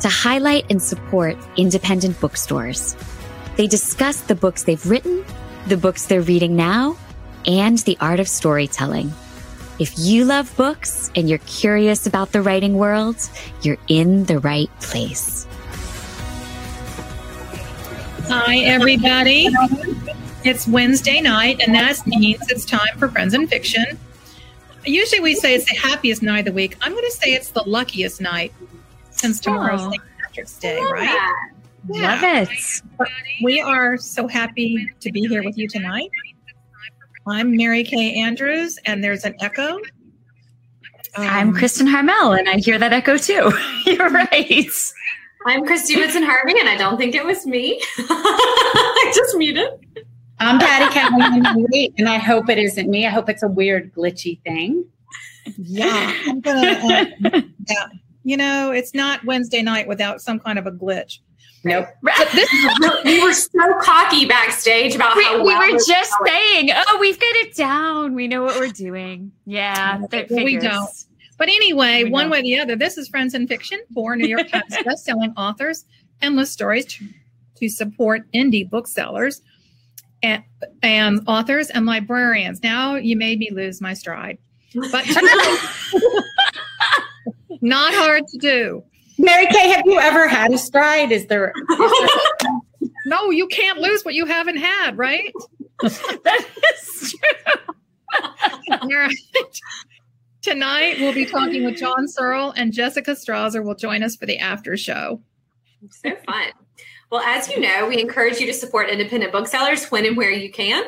to highlight and support independent bookstores. They discuss the books they've written, the books they're reading now, and the art of storytelling. If you love books and you're curious about the writing world, you're in the right place. Hi, everybody. It's Wednesday night, and that means it's time for Friends and Fiction. Usually we say it's the happiest night of the week. I'm going to say it's the luckiest night since tomorrow's St. Patrick's Day, right? Yeah. Love it. We are so happy to be here with you tonight. I'm Mary Kay Andrews, and there's an echo. Um, I'm Kristen Harmel, and I hear that echo too. You're right. I'm Kristy Woodson Harvey, and I don't think it was me. I just muted. I'm Patty Callahan and I hope it isn't me. I hope it's a weird, glitchy thing. Yeah, I'm gonna. Uh, yeah, you know, it's not Wednesday night without some kind of a glitch. Nope. This, we were so cocky backstage about we, how we were just going. saying, oh, we've got it down. We know what we're doing. Yeah, that Well, we don't. But anyway, We one don't. way or the other, this is Friends and Fiction four New York Times best-selling authors, endless stories to, to support indie booksellers and, and authors and librarians. Now you made me lose my stride, but not hard to do. Mary Kay, have you ever had a stride? Is there? No, you can't lose what you haven't had, right? that is true. All right. Tonight we'll be talking with John Searles and Jessica Strawser will join us for the after show. So fun. Well, as you know, we encourage you to support independent booksellers when and where you can.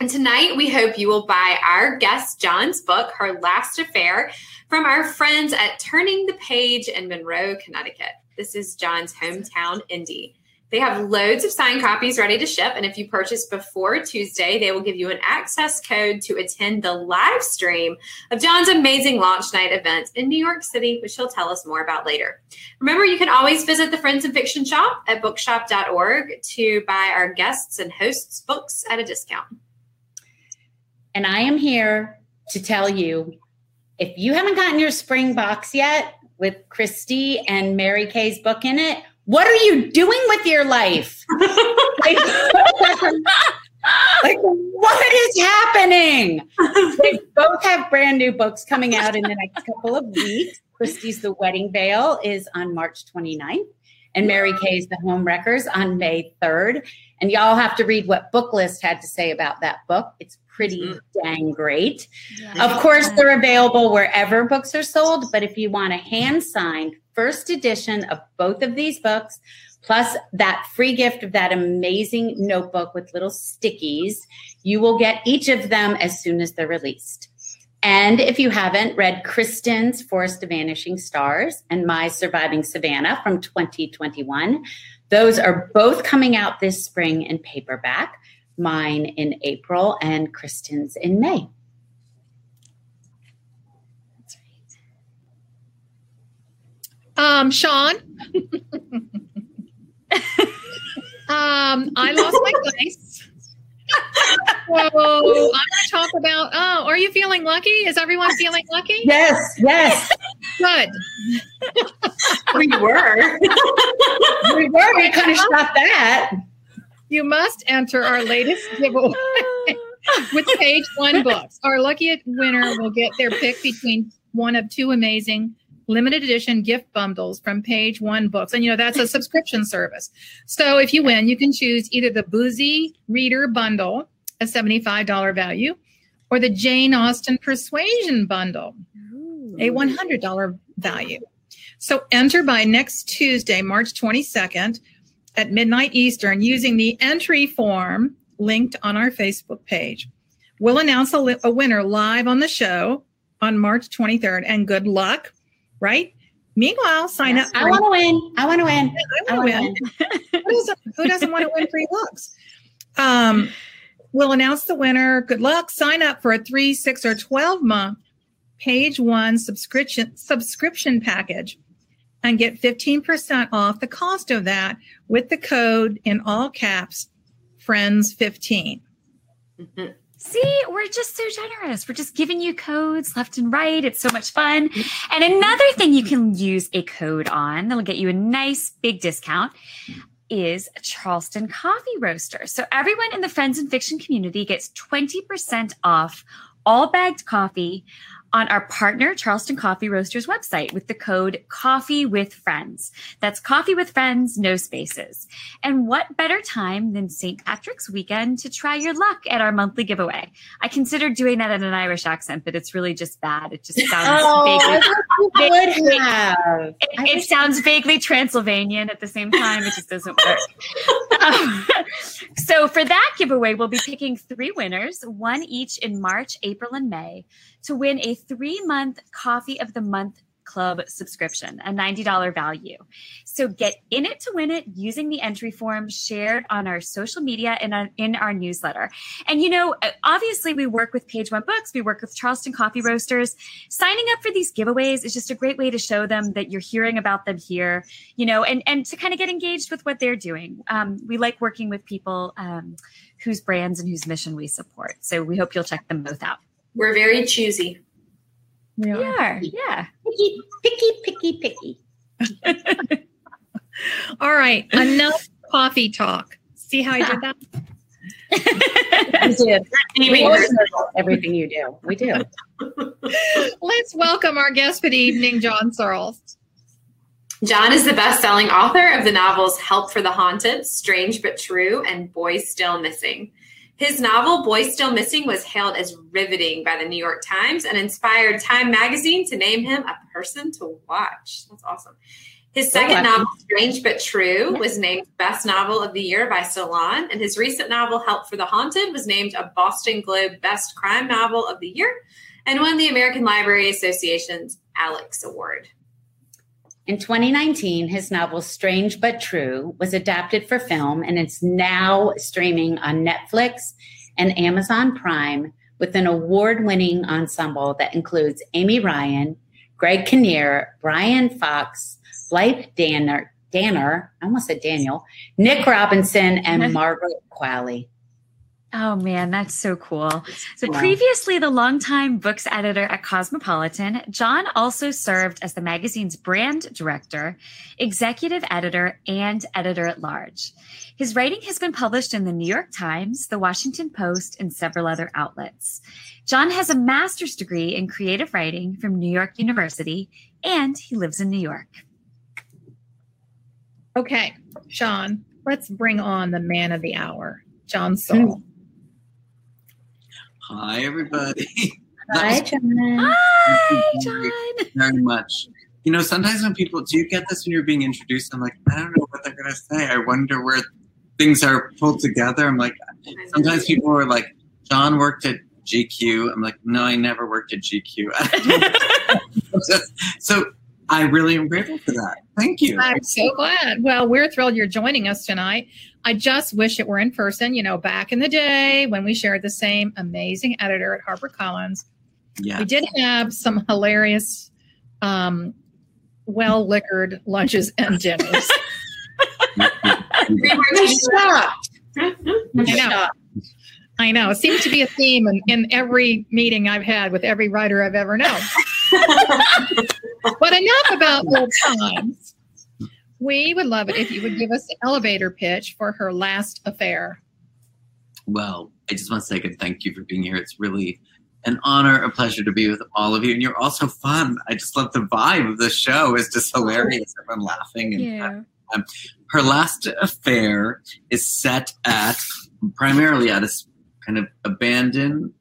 And tonight, we hope you will buy our guest John's book, Her Last Affair, from our friends at Turning the Page in Monroe, Connecticut. This is John's hometown indie. They have loads of signed copies ready to ship. And if you purchase before Tuesday, they will give you an access code to attend the live stream of John's amazing launch night event in New York City, which he'll tell us more about later. Remember, you can always visit the Friends of Fiction shop at bookshop.org to buy our guests and hosts' books at a discount. And I am here to tell you if you haven't gotten your spring box yet with Kristy and Mary Kay's book in it, what are you doing with your life? like, like, what is happening? They both have brand new books coming out in the next couple of weeks. Kristy's The Wedding Veil is on March 29th, and Mary Kay's The Home Wreckers on May 3rd. And y'all have to read what Booklist had to say about that book. It's pretty mm-hmm. dang great. Of course, they're available wherever books are sold, but if you want a hand signed first edition of both of these books, plus that free gift of that amazing notebook with little stickies, you will get each of them as soon as they're released. And if you haven't read Kristen's Forest of Vanishing Stars and My Surviving Savannah from 2021, those are both coming out this spring in paperback. Mine in April and Kristen's in May. Um, Sean. um, I lost my place. So I'm going to talk about. Oh, are you feeling lucky? Is everyone feeling lucky? Yes, yes. Good. We were. we were. We kind of shot that. You must enter our latest giveaway with page one books. Our lucky winner will get their pick between one of two amazing limited edition gift bundles from page one books. And you know, that's a subscription service. So if you win, you can choose either the Boozy Reader Bundle, a $75 value, or the Jane Austen Persuasion Bundle, a $100 value. So enter by next Tuesday, March 22nd at midnight Eastern using the entry form linked on our Facebook page. We'll announce a, li- a winner live on the show on March 23rd, and good luck, right? Meanwhile, sign up. I want to win. I want to win. I want to win. win. doesn't, who doesn't want to win free books? Um, we'll announce the winner. Good luck. Sign up for a three, six, or 12 month page one subscription subscription package and get 15% off the cost of that with the code in all caps friends 15 mm-hmm. See, we're just so generous. We're just giving you codes left and right. It's so much fun. And another thing you can use a code on that'll get you a nice big discount is Charleston Coffee Roaster. So everyone in the Friends and Fiction community gets 20% off all bagged coffee on our partner Charleston Coffee Roasters website with the code Coffee with Friends. That's Coffee with Friends, no spaces. And what better time than St. Patrick's weekend to try your luck at our monthly giveaway? I considered doing that in an Irish accent, but it's really just bad. It just sounds oh, vaguely. Would have. It, it sounds vaguely Transylvanian at the same time. It just doesn't work. um, so for that giveaway, we'll be picking three winners, one each in March, April, and May to win a three month Coffee of the Month Club subscription, a $90 value. So get in it to win it using the entry form shared on our social media and in our newsletter. And, you know, obviously we work with Page One Books, we work with Charleston Coffee Roasters. Signing up for these giveaways is just a great way to show them that you're hearing about them here, you know, and, and to kind of get engaged with what they're doing. Um, we like working with people um, whose brands and whose mission we support. So we hope you'll check them both out. We're very choosy. We are. Yeah. Picky, picky, picky, picky. All right. Enough coffee talk. See how I did that? we did. Everything you do. We do. Let's welcome our guest for the evening, John Searles. John is the best selling author of the novels Help for the Haunted, Strange but True, and Boys Still Missing. His novel, Boys Still Missing, was hailed as riveting by the New York Times and inspired Time magazine to name him a person to watch. That's awesome. His second novel, Strange But True, was named Best Novel of the Year by Salon, and his recent novel, Help for the Haunted, was named a Boston Globe Best Crime Novel of the Year and won the American Library Association's Alex Award. In 2019, his novel Strange But True was adapted for film and it's now streaming on Netflix and Amazon Prime with an award winning ensemble that includes Amy Ryan, Greg Kinnear, Brian Cox, Blythe Danner, Danner, I almost said Daniel, Nick Robinson, and Margaret Qualley. Oh man, that's so cool. So previously the longtime books editor at Cosmopolitan, John also served as the magazine's brand director, executive editor, and editor at large. His writing has been published in the New York Times, the Washington Post, and several other outlets. John has a master's degree in creative writing from New York University, and he lives in New York. Okay, Sean, let's bring on the man of the hour, John Saul. Hmm. Hi, everybody. Hi, John. Hi, John. Very much. You know, sometimes when people do you get this when you're being introduced, I'm like, I don't know what they're gonna say. I wonder where things are pulled together. I'm like, sometimes people are like, John worked at GQ. I'm like, no, I never worked at GQ. so I really am grateful for that. Thank you. I'm so glad. Well, we're thrilled you're joining us tonight. I just wish it were in person, you know, back in the day when we shared the same amazing editor at HarperCollins. Yeah. We did have some hilarious, um, well liquored lunches and dinners. I'm shocked. I know. I know. It seems to be a theme in, in every meeting I've had with every writer I've ever known. but enough about old times. We would love it if you would give us the elevator pitch for her last affair. Well, I just want to say a good thank you for being here. It's really an honor, a pleasure to be with all of you. And you're also fun. I just love the vibe of the show. It's just hilarious. Everyone laughing. And, yeah. um, her last affair is set at primarily at a kind of abandoned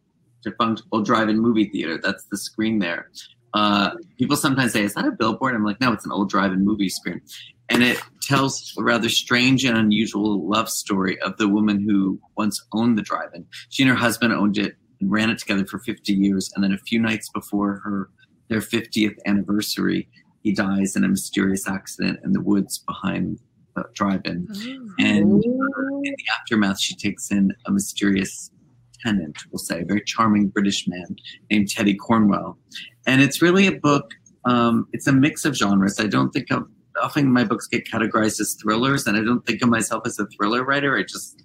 defunct old drive-in movie theater. That's the screen there. Uh, people sometimes say, "Is that a billboard?" I'm like, "No, it's an old drive-in movie screen," and it tells a rather strange and unusual love story of the woman who once owned the drive-in. She and her husband owned it and ran it together for 50 years, and then a few nights before her their 50th anniversary, he dies in a mysterious accident in the woods behind the drive-in, and in the aftermath, she takes in a mysterious tenant, we'll say, a very charming British man named Teddy Cornwell, and it's really a book. Um, it's a mix of genres. I don't think of often my books get categorized as thrillers, and I don't think of myself as a thriller writer. I just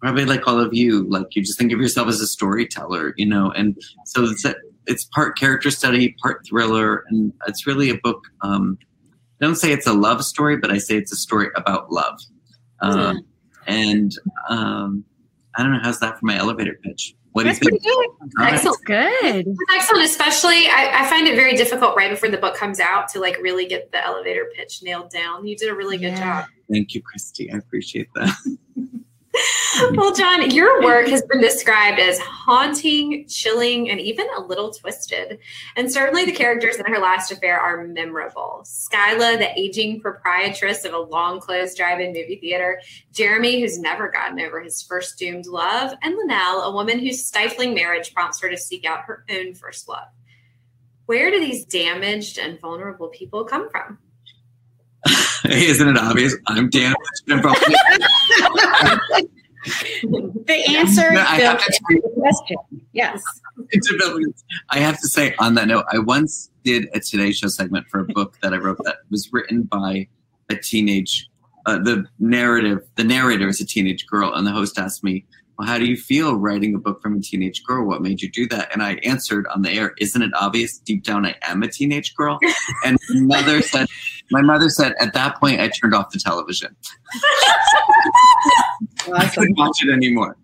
probably like all of you, like you just think of yourself as a storyteller, you know. And so it's a, it's part character study, part thriller, and it's really a book. Um, I don't say it's a love story, but I say it's a story about love. Um, And um, I don't know how's that for my elevator pitch. What That's do you pretty think? good. All right. Excellent. Good. It's excellent, especially I, I find it very difficult right before the book comes out to like really get the elevator pitch nailed down. You did a really good Yeah. job. Thank you, Kristy. I appreciate that. Well, John, your work has been described as haunting, chilling, and even a little twisted. And certainly the characters in her last affair are memorable. Skyla, the aging proprietress of a long closed drive in movie theater, Jeremy, who's never gotten over his first doomed love, and Linnell, a woman whose stifling marriage prompts her to seek out her own first love. Where do these damaged and vulnerable people come from? Isn't it obvious? I'm broken. The answer No, is I have built to into the question. Yes. I have to say, on that note, I once did a Today Show segment for a book that I wrote that was written by a teenage. Uh, the narrative, the narrator is a teenage girl, and the host asked me, "Well, how do you feel writing a book from a teenage girl? What made you do that?" And I answered on the air, "Isn't it obvious? Deep down, I am a teenage girl." And my mother said, "My mother said at that point, I turned off the television. I couldn't watch it anymore."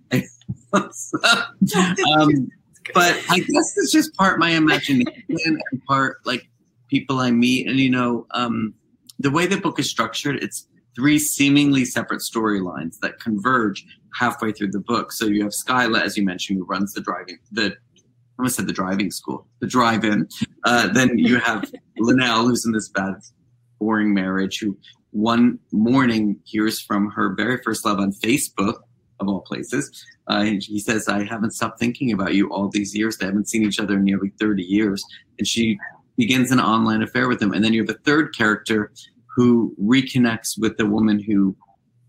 So, um, but I guess it's just part my imagination and part like people I meet. And you know, um, the way the book is structured, it's three seemingly separate storylines that converge halfway through the book. So you have Skyla, as you mentioned, who runs the driving the I almost said the driving school, the drive-in. Uh, then you have Linnell, who's in this bad, boring marriage, who one morning hears from her very first love on Facebook, of all places. Uh, and he says, I haven't stopped thinking about you all these years. They haven't seen each other in nearly 30 years. And she begins an online affair with him. And then you have a third character who reconnects with the woman who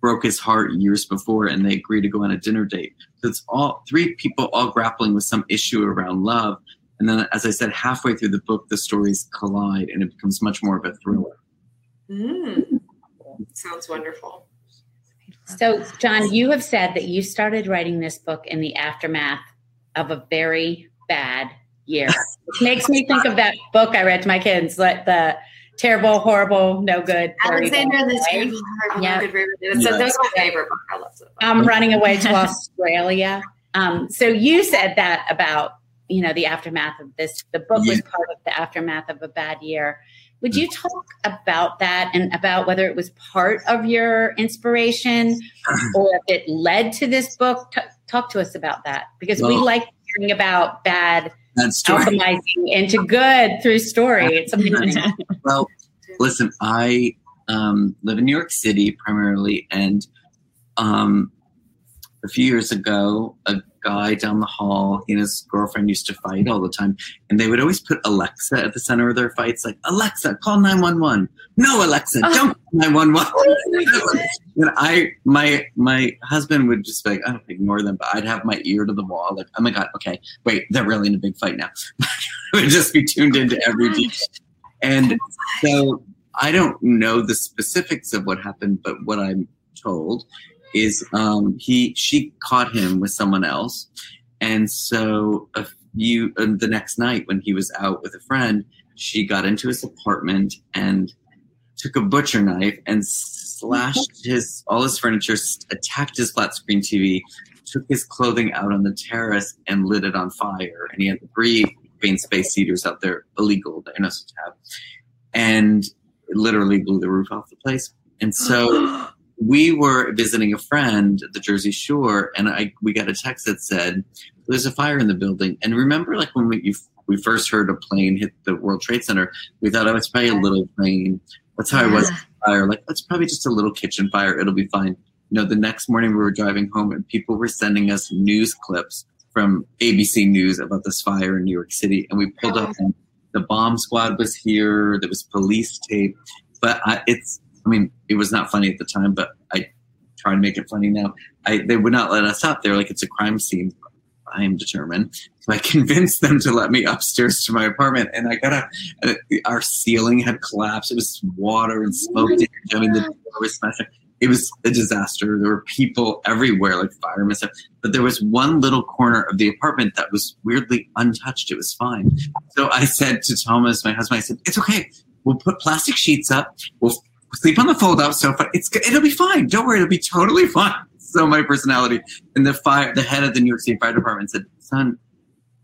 broke his heart years before and they agree to go on a dinner date. So it's all three people all grappling with some issue around love. And then, as I said, halfway through the book, the stories collide and it becomes much more of a thriller. Mm. Sounds wonderful. So, John, you have said that you started writing this book in the aftermath of a very bad year. Which makes me think of that book I read to my kids, like the terrible, horrible, no good. very bad, Alexander and the right? Terrible Heart. Yeah. Yeah. So Yeah. that was my favorite book. I loved it. um, running away to Australia. Um, so you said that about you know the aftermath of this. The book was part of the aftermath of a bad year. Would you talk about that and about whether it was part of your inspiration or if it led to this book? T- talk to us about that because we like hearing about bad alchemizing into good through story. It's amazing. Well, listen, I um, live in New York City primarily, and um, a few years ago, a guy down the hall, he and his girlfriend used to fight all the time, and they would always put Alexa at the center of their fights, like Alexa, call nine one one. No, Alexa, don't nine one one. And I, my, my husband would just be like, I don't ignore them, but I'd have my ear to the wall, like, oh my god, okay, wait, they're really in a big fight now. I would just be tuned into every beat. And so I don't know the specifics of what happened, but what I'm told is um, he she caught him with someone else, and so a few uh, the next night when he was out with a friend, she got into his apartment and took a butcher knife and slashed his all his furniture, attacked his flat screen TV, took his clothing out on the terrace and lit it on fire. And he had three green space heaters out there, illegal that you're not supposed to have, and literally blew the roof off the place. And so we were visiting a friend at the Jersey Shore, and I we got a text that said, "There's a fire in the building." And remember, like when we you, we first heard a plane hit the World Trade Center, we thought, "Oh, it's probably a little plane." That's how it was. Fire, like that's probably just a little kitchen fire. It'll be fine. You know, the next morning we were driving home, and people were sending us news clips from ABC News about this fire in New York City, and we pulled up oh. and the bomb squad was here. There was police tape, but I, it's I mean, it was not funny at the time, but I try to make it funny now. I they would not let us up. They were like, "It's a crime scene." I am determined. So I convinced them to let me upstairs to my apartment, and I got a. Uh, our ceiling had collapsed. It was water and smoke. Oh. I mean, the door was smashing. It was a disaster. There were people everywhere, like firemen stuff. But there was one little corner of the apartment that was weirdly untouched. It was fine. So I said to Thomas, my husband, I said, "It's okay. We'll put plastic sheets up. We'll sleep on the fold-out sofa. It's it'll be fine. Don't worry. It'll be totally fine." So my personality. And the fire, the head of the New York City Fire Department said, "Son,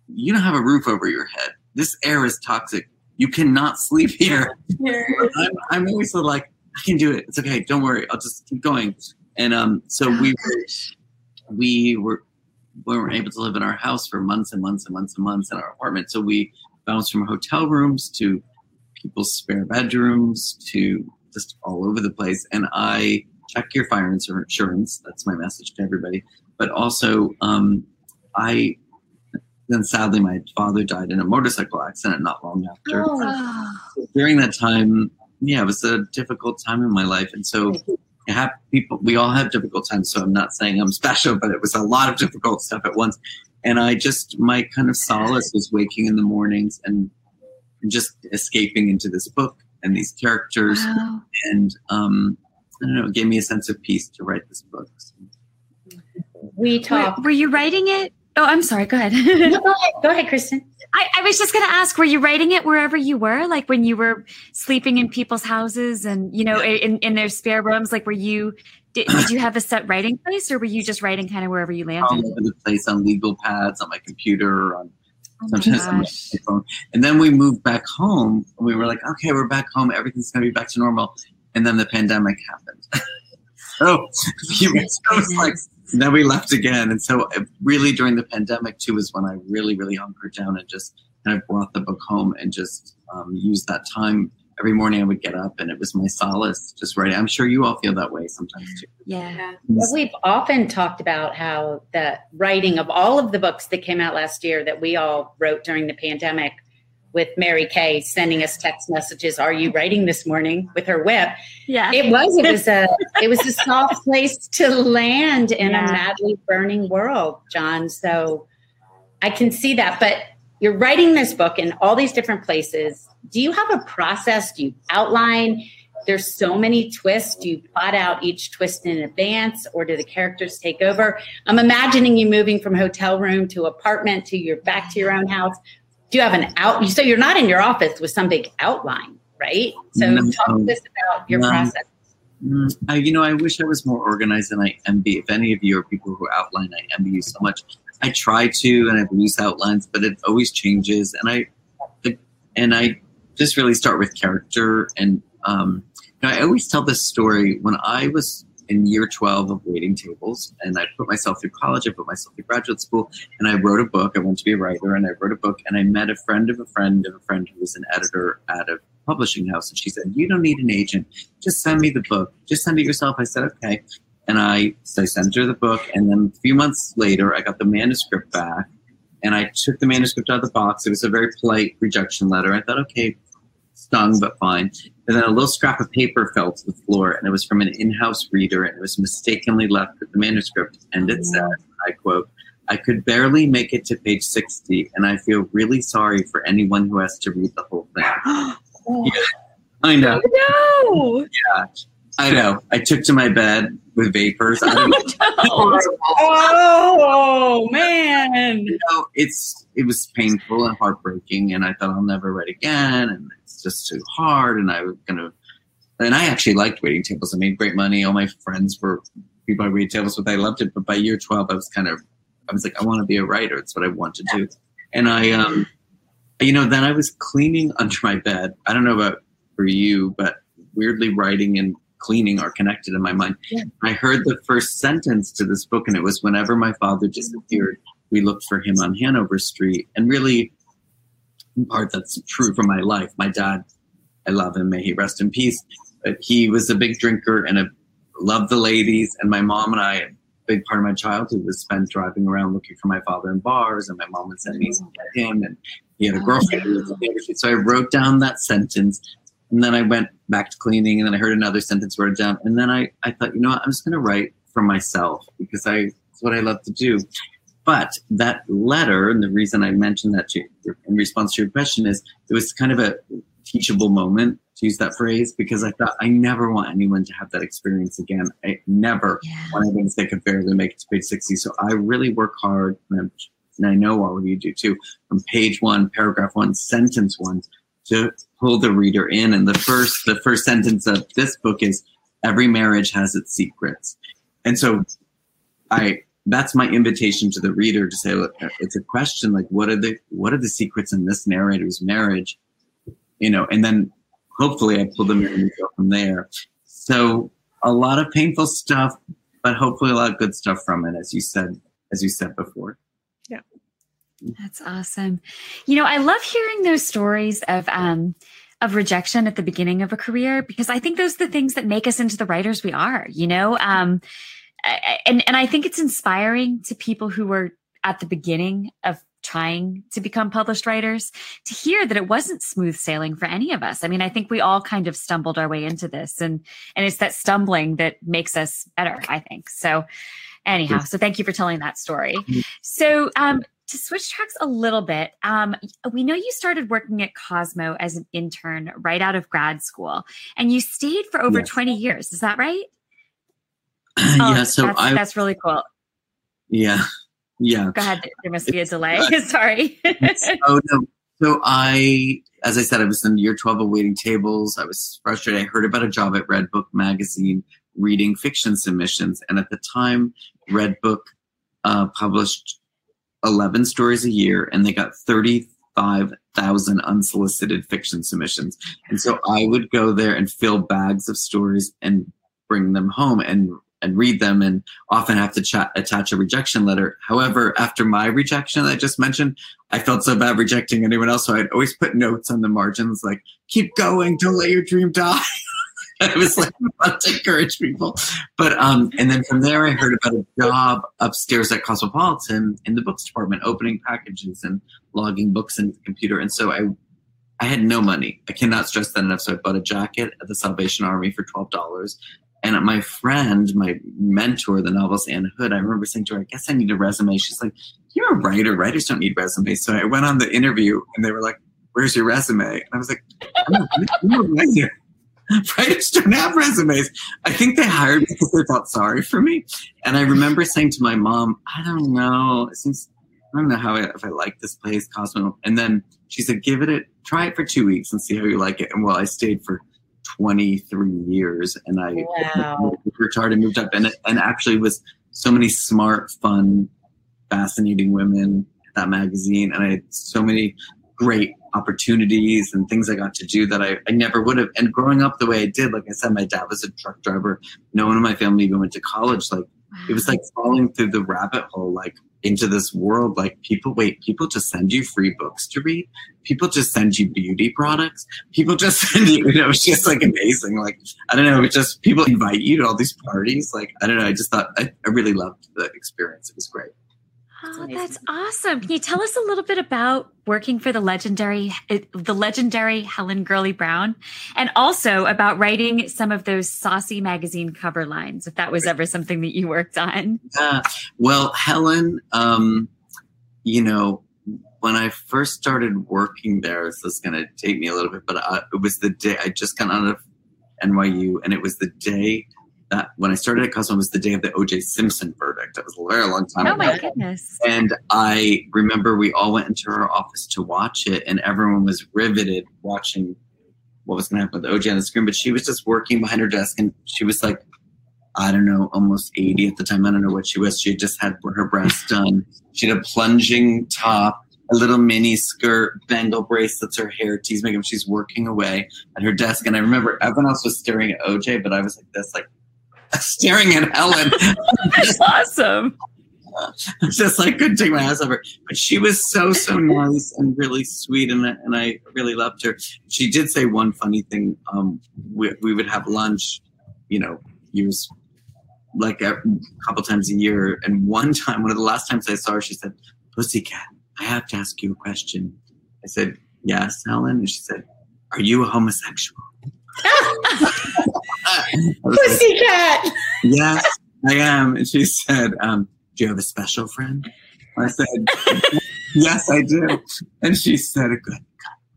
you don't have a roof over your head. This air is toxic. You cannot sleep here." I'm, I'm always sort of like, I can do it. It's okay. Don't worry. I'll just keep going. And um, so we were, we were, we weren't able to live in our house for months and months and months and months in our apartment. So we bounced from hotel rooms to people's spare bedrooms to just all over the place. And I check your fire insurance. That's my message to everybody. But also, um, I then sadly my father died in a motorcycle accident not long after. Oh. During that time, yeah, it was a difficult time in my life, and so have people. We all have difficult times. So I'm not saying I'm special, but it was a lot of difficult stuff at once. And I just my kind of solace was waking in the mornings and just escaping into this book and these characters, Wow. and um, I don't know, it gave me a sense of peace to write this book. So, We Were, talk. were you writing it? Oh, I'm sorry. Go ahead. No, go ahead. Go ahead, Kristen. I, I was just going to ask, were you writing it wherever you were? Like when you were sleeping in people's houses and, you know, in, in their spare rooms? Like, were you, did, did you have a set writing place or were you just writing kind of wherever you landed? all landed? over the place on legal pads, on my computer, on Oh sometimes on my phone. And then we moved back home. And we were like, okay, we're back home. Everything's going to be back to normal. And then the pandemic happened. so it was like, then we left again. And so uh, really during the pandemic too was when I really, really hunkered down and just kind of brought the book home and just um, used that time. Every morning I would get up and it was my solace just writing. I'm sure you all feel that way sometimes too. Yeah. Yeah. Well, we've often talked about how the writing of all of the books that came out last year that we all wrote during the pandemic with Mary Kay sending us text messages, Are you writing this morning with her whip? Yeah. It was, it was a it was a soft place to land in Yeah. a madly burning world, John. So I can see that. But you're writing this book in all these different places. Do you have a process? Do you outline? There's so many twists. Do you plot out each twist in advance or do the characters take over? I'm imagining you moving from hotel room to apartment to your back to your own house. Do you have an out? So you're not in your office with some big outline, right? So talk to us about your process. Mm, I, you know, I wish I was more organized than I envy. If any of you are people who outline, I envy you so much. I try to, and I have loose outlines, but it always changes. And I, and I just really start with character. And um, you know, I always tell this story when I was in year 12 of waiting tables and I put myself through college, I put myself through graduate school, and I wrote a book. I wanted to be a writer, and I wrote a book, and I met a friend of a friend of a friend who was an editor at a publishing house. And she said, You don't need an agent. Just send me the book. Just send it yourself. I said, Okay. And I, so I sent her the book. And then a few months later, I got the manuscript back. And I took the manuscript out of the box. It was a very polite rejection letter. I thought, okay, stung, but fine. And then a little scrap of paper fell to the floor, and it was from an in house reader, and it was mistakenly left with the manuscript. And it said, I quote, I could barely make it to page 60, and I feel really sorry for anyone who has to read the whole thing. I know. No. I know. I took to my bed with vapors. I don't Oh man! you know, it's it was painful and heartbreaking, and I thought I'll never write again, and it's just too hard, and I was gonna. And I actually liked waiting tables. I made great money. All my friends were people I waiting tables with. I loved it, but by year twelve, I was kind of, I was like, I want to be a writer. It's what I want to do. And I, um, you know, then I was cleaning under my bed. I don't know about for you, but weirdly, writing and cleaning are connected in my mind. Yeah. I heard the first sentence to this book, and it was whenever my father disappeared, we looked for him on Hanover Street. And really, in part, that's true for my life. My dad, I love him, may he rest in peace. But he was a big drinker and a, loved the ladies. And my mom and I, a big part of my childhood was spent driving around looking for my father in bars. And my mom would send me to get him. And he had a girlfriend who lived on Hanover Street. So I wrote down that sentence And then I went back to cleaning, and then I heard another sentence wrote down, and then I I thought, you know what, I'm just going to write for myself because I it's what I love to do. But that letter, and the reason I mentioned that to, in response to your question is it was kind of a teachable moment to use that phrase because I thought I never want anyone to have that experience again. I never Yeah. want anyone to say could barely make it to page 60. So I really work hard, and, and I know all of you do too, from page one, paragraph one, sentence one, to pull the reader in. And the first, the first sentence of this book is every marriage has its secrets. And so I that's my invitation to the reader to say, look, uh, it's a question like what are the what are the secrets in this narrator's marriage? You know, and then hopefully I pull them in from there. So a lot of painful stuff, but hopefully a lot of good stuff from it, as you said, as you said before. That's awesome. You know, I love hearing those stories of um of rejection at the beginning of a career because I think those are the things that make us into the writers we are, you know? Um and and I think it's inspiring to people who were at the beginning of trying to become published writers to hear that it wasn't smooth sailing for any of us. I mean, I think we all kind of stumbled our way into this and and it's that stumbling that makes us better, I think. So anyhow, so thank you for telling that story. So um to switch tracks a little bit, um, we know you started working at Cosmo as an intern right out of grad school, and you stayed for over Yes. 20 years. Is that right? yeah, so Oh, that's, I that's really cool. yeah. Yeah. Go ahead. There must be a delay. Sorry. oh no. So I, as I said, I was in year twelve of waiting tables. I was frustrated. I heard about a job at Redbook magazine reading fiction submissions, and at the time, Redbook uh, published eleven stories a year, and they got thirty-five thousand unsolicited fiction submissions. And so I would go there and fill bags of stories and bring them home and and read them, and often have to chat, attach a rejection letter. However, after my rejection that I just mentioned, I felt so bad rejecting anyone else, so I'd always put notes on the margins like "Keep going, don't let your dream die." I was like about to encourage people, but um, and then from there I heard about a job upstairs at Cosmopolitan in the books department, opening packages and logging books into the computer, and so I. I had no money. I cannot stress that enough. So I bought a jacket at the Salvation Army for twelve dollars. And my friend, my mentor, the novelist Ann Hood, I remember saying to her, I guess I need a resume. She's like, You're a writer. Writers don't need resumes. So I went on the interview and they were like, Where's your resume? And I was like, I'm a, I'm a writer. Writers don't have resumes. I think they hired me because they felt sorry for me. And I remember saying to my mom, I don't know. It seems, I don't know how I, if I like this place, Cosmo. And then she said, Give it a try it for two weeks and see how you like it. And well, I stayed for 23 years and I Wow. hard and moved up and, and actually was so many smart, fun, fascinating women at that magazine. And I had so many great opportunities and things I got to do that I, I never would have. And growing up the way I did, like I said, my dad was a truck driver. No one in my family even went to college. Like it was like falling through the rabbit hole, like into this world. Like people, wait, people just send you free books to read. People just send you beauty products. People just send you, you know, it's just like amazing. Like, I don't know, it just, people invite you to all these parties. Like, I don't know. I just thought, I, I really loved the experience. It was great. Oh, that's awesome. Can you tell us a little bit about working for the legendary the legendary Helen Gurley Brown and also about writing some of those saucy magazine cover lines if that was ever something that you worked on? Uh, well, Helen, um, you know, when I first started working there, this is going to take me a little bit, but uh, it was the day I just got out of NYU, and it was the day that when I started at Cosmo, it was the day of the O.J. Simpson verdict. It was a very long time Oh ago. Oh my goodness. And I remember we all went into her office to watch it, and everyone was riveted watching what was going to happen with OJ on the screen. But she was just working behind her desk, and she was like, I don't know, almost 80 at the time. I don't know what she was. She just had her breasts done. She had a plunging top, a little mini skirt, bangle bracelets, her hair, tease makeup. She's working away at her desk. And I remember everyone else was staring at OJ, but I was like this, like staring at Helen. That's awesome. just like couldn't take my eyes off her. But she was so so nice and really sweet, and and I really loved her. She did say one funny thing. Um, we we would have lunch, you know, years like a couple times a year, and one time, one of the last times I saw her, she said, "Pussycat, I have to ask you a question." I said, "Yes, Helen," and she said, "Are you a homosexual?" Was like, yes, I am. And she said, um, Do you have a special friend? I said, Yes, I do. And she said, Good.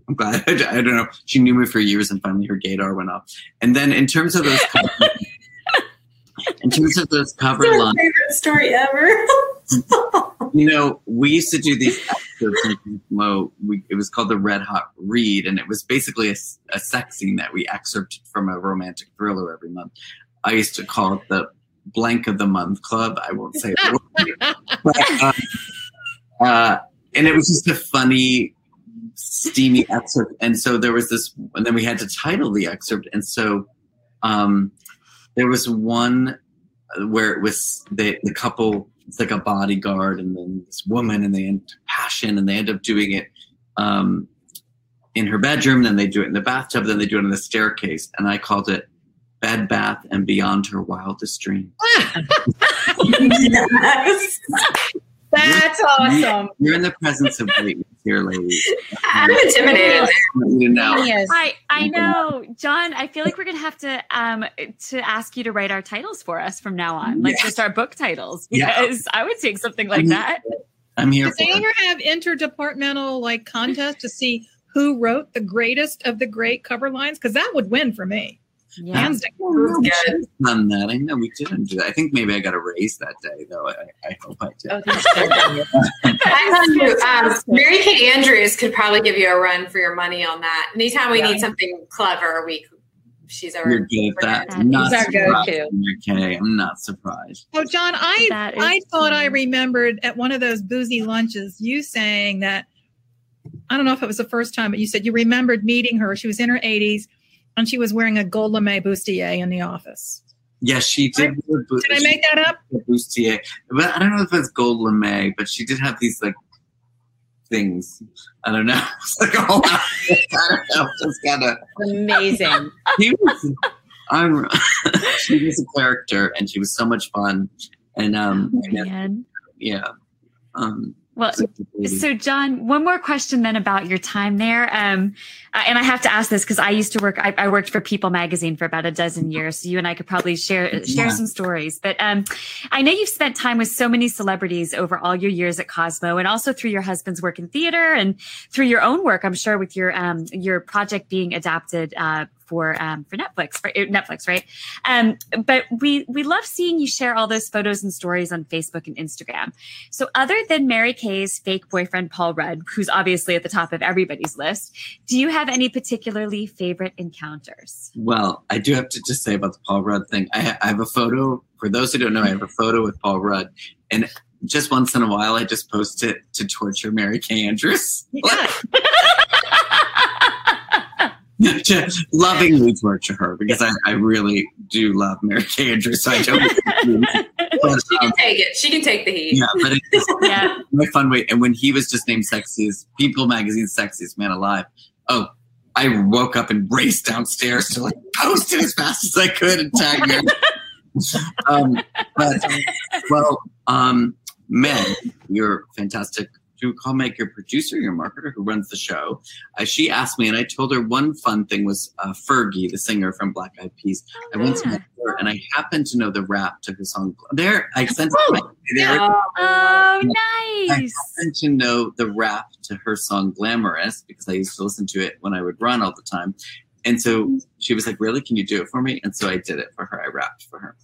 I'm glad. I don't know. She knew me for years, and finally her gaydar went off. And then, in terms of those, cover, in terms of those cover lines, favorite story ever. you know, we used to do these We, it was called the Red Hot Read, and it was basically a sex scene that we excerpted from a romantic thriller every month. I used to call it the Blank of the Month Club. I won't say it. but, um, uh, and it was just a funny, steamy excerpt. And so there was this, and then we had to title the excerpt. And so um, there was one where it was the, the couple, it's like a bodyguard and then this woman, and they end passion, and they end up doing it um, in her bedroom, then they do it in the bathtub, then they do it on the staircase. And I called it Bed Bath and Beyond Her Wildest Dream. Yes. That's awesome. You're in the presence of greatness here, ladies. I'm intimidated. I you know. Yes. I I know, John. I feel like we're gonna have to um to ask you to write our titles for us from now on, like Yes. just our book titles, Yeah. because I would take something like I'm that. I'm here Does they it. ever have interdepartmental like contest to see who wrote the greatest of the great cover lines? Because that would win for me. Yeah. Hands down. We Good. should have done that. I know we didn't do that. I think maybe I got a raise that day, though. I, I hope I did. Oh, that's good. I'm telling you, um, Mary Kay Andrews could probably give you a run for your money on that. Anytime we Yeah. need something clever, we she's You're our. good at that. That I'm not our go-to. Okay, I'm not surprised. Oh, John, I I thought I remembered at one of those boozy lunches you saying that I don't know if it was the first time, but you said you remembered meeting her. She was in her 80s and she was wearing a gold lame bustier in the office. Yes, she did. wear bo- Did I make that up? bustier, but I don't know if it's gold lame. But she did have these like things. I don't know. It's like a whole outfit. I don't know. Just kind of. Amazing. He was. I'm. she was a character, and she was so much fun. And um, and yeah. Um, Well, such a lady. So, John, one more question then about your time there. Um, uh, and I have to ask this because I used to work. I, I worked for People Magazine for about a dozen years. So you and I could probably share share Yeah. some stories. But um, I know you've spent time with so many celebrities over all your years at Cosmo, and also through your husband's work in theater and through your own work. I'm sure with your um, your project being adapted uh, for um, for Netflix, for uh, Netflix, right? Um, but we we love seeing you share all those photos and stories on Facebook and Instagram. So, other than Mary Kay's fake boyfriend, Paul Rudd, who's obviously at the top of everybody's list, do you have any particularly favorite encounters? Well, I do have to just say about the Paul Rudd thing. I, ha- I have a photo. For those who don't know, I have a photo with Paul Rudd, and just once in a while, I just post it to torture Mary Kay Andrews. Yeah. to lovingly torture her because I, I really do love Mary Kay Andrews. So I don't. but, She can um, take it. She can take the heat. yeah, but it's yeah. my fun way. And when he was just named sexiest, People Magazine's sexiest man alive. Oh, I woke up and raced downstairs to like post it as fast as I could and tag him. um, but well, um, Meg, you're fantastic. To call your producer, your marketer who runs the show. Uh, she asked me, and I told her one fun thing was uh, Fergie, the singer from Black Eyed Peas. I went to yeah. meet her, and I happened to know the rap to her song. There, I sent it. to Meg. There, Oh, Oh, I nice. happen to know the rap to her song Glamorous because I used to listen to it when I would run all the time. And so she was like, Really? Can you do it for me? And so I did it for her. I rapped for her.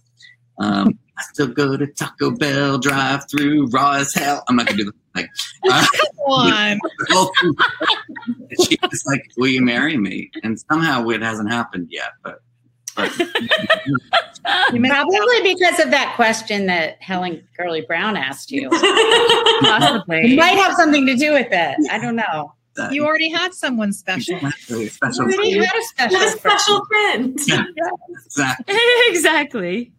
Um, I still go to Taco Bell drive through raw as hell. I'm not going to do the like. Uh, Come on. she was like, Will you marry me? And somehow it hasn't happened yet. But, but You missed out. Probably because of that question that Helen Gurley Brown asked you. Possibly. It might have something to do with it. I don't know. That, You already had someone special. really special. We already had a special. A special friend. Exactly. exactly.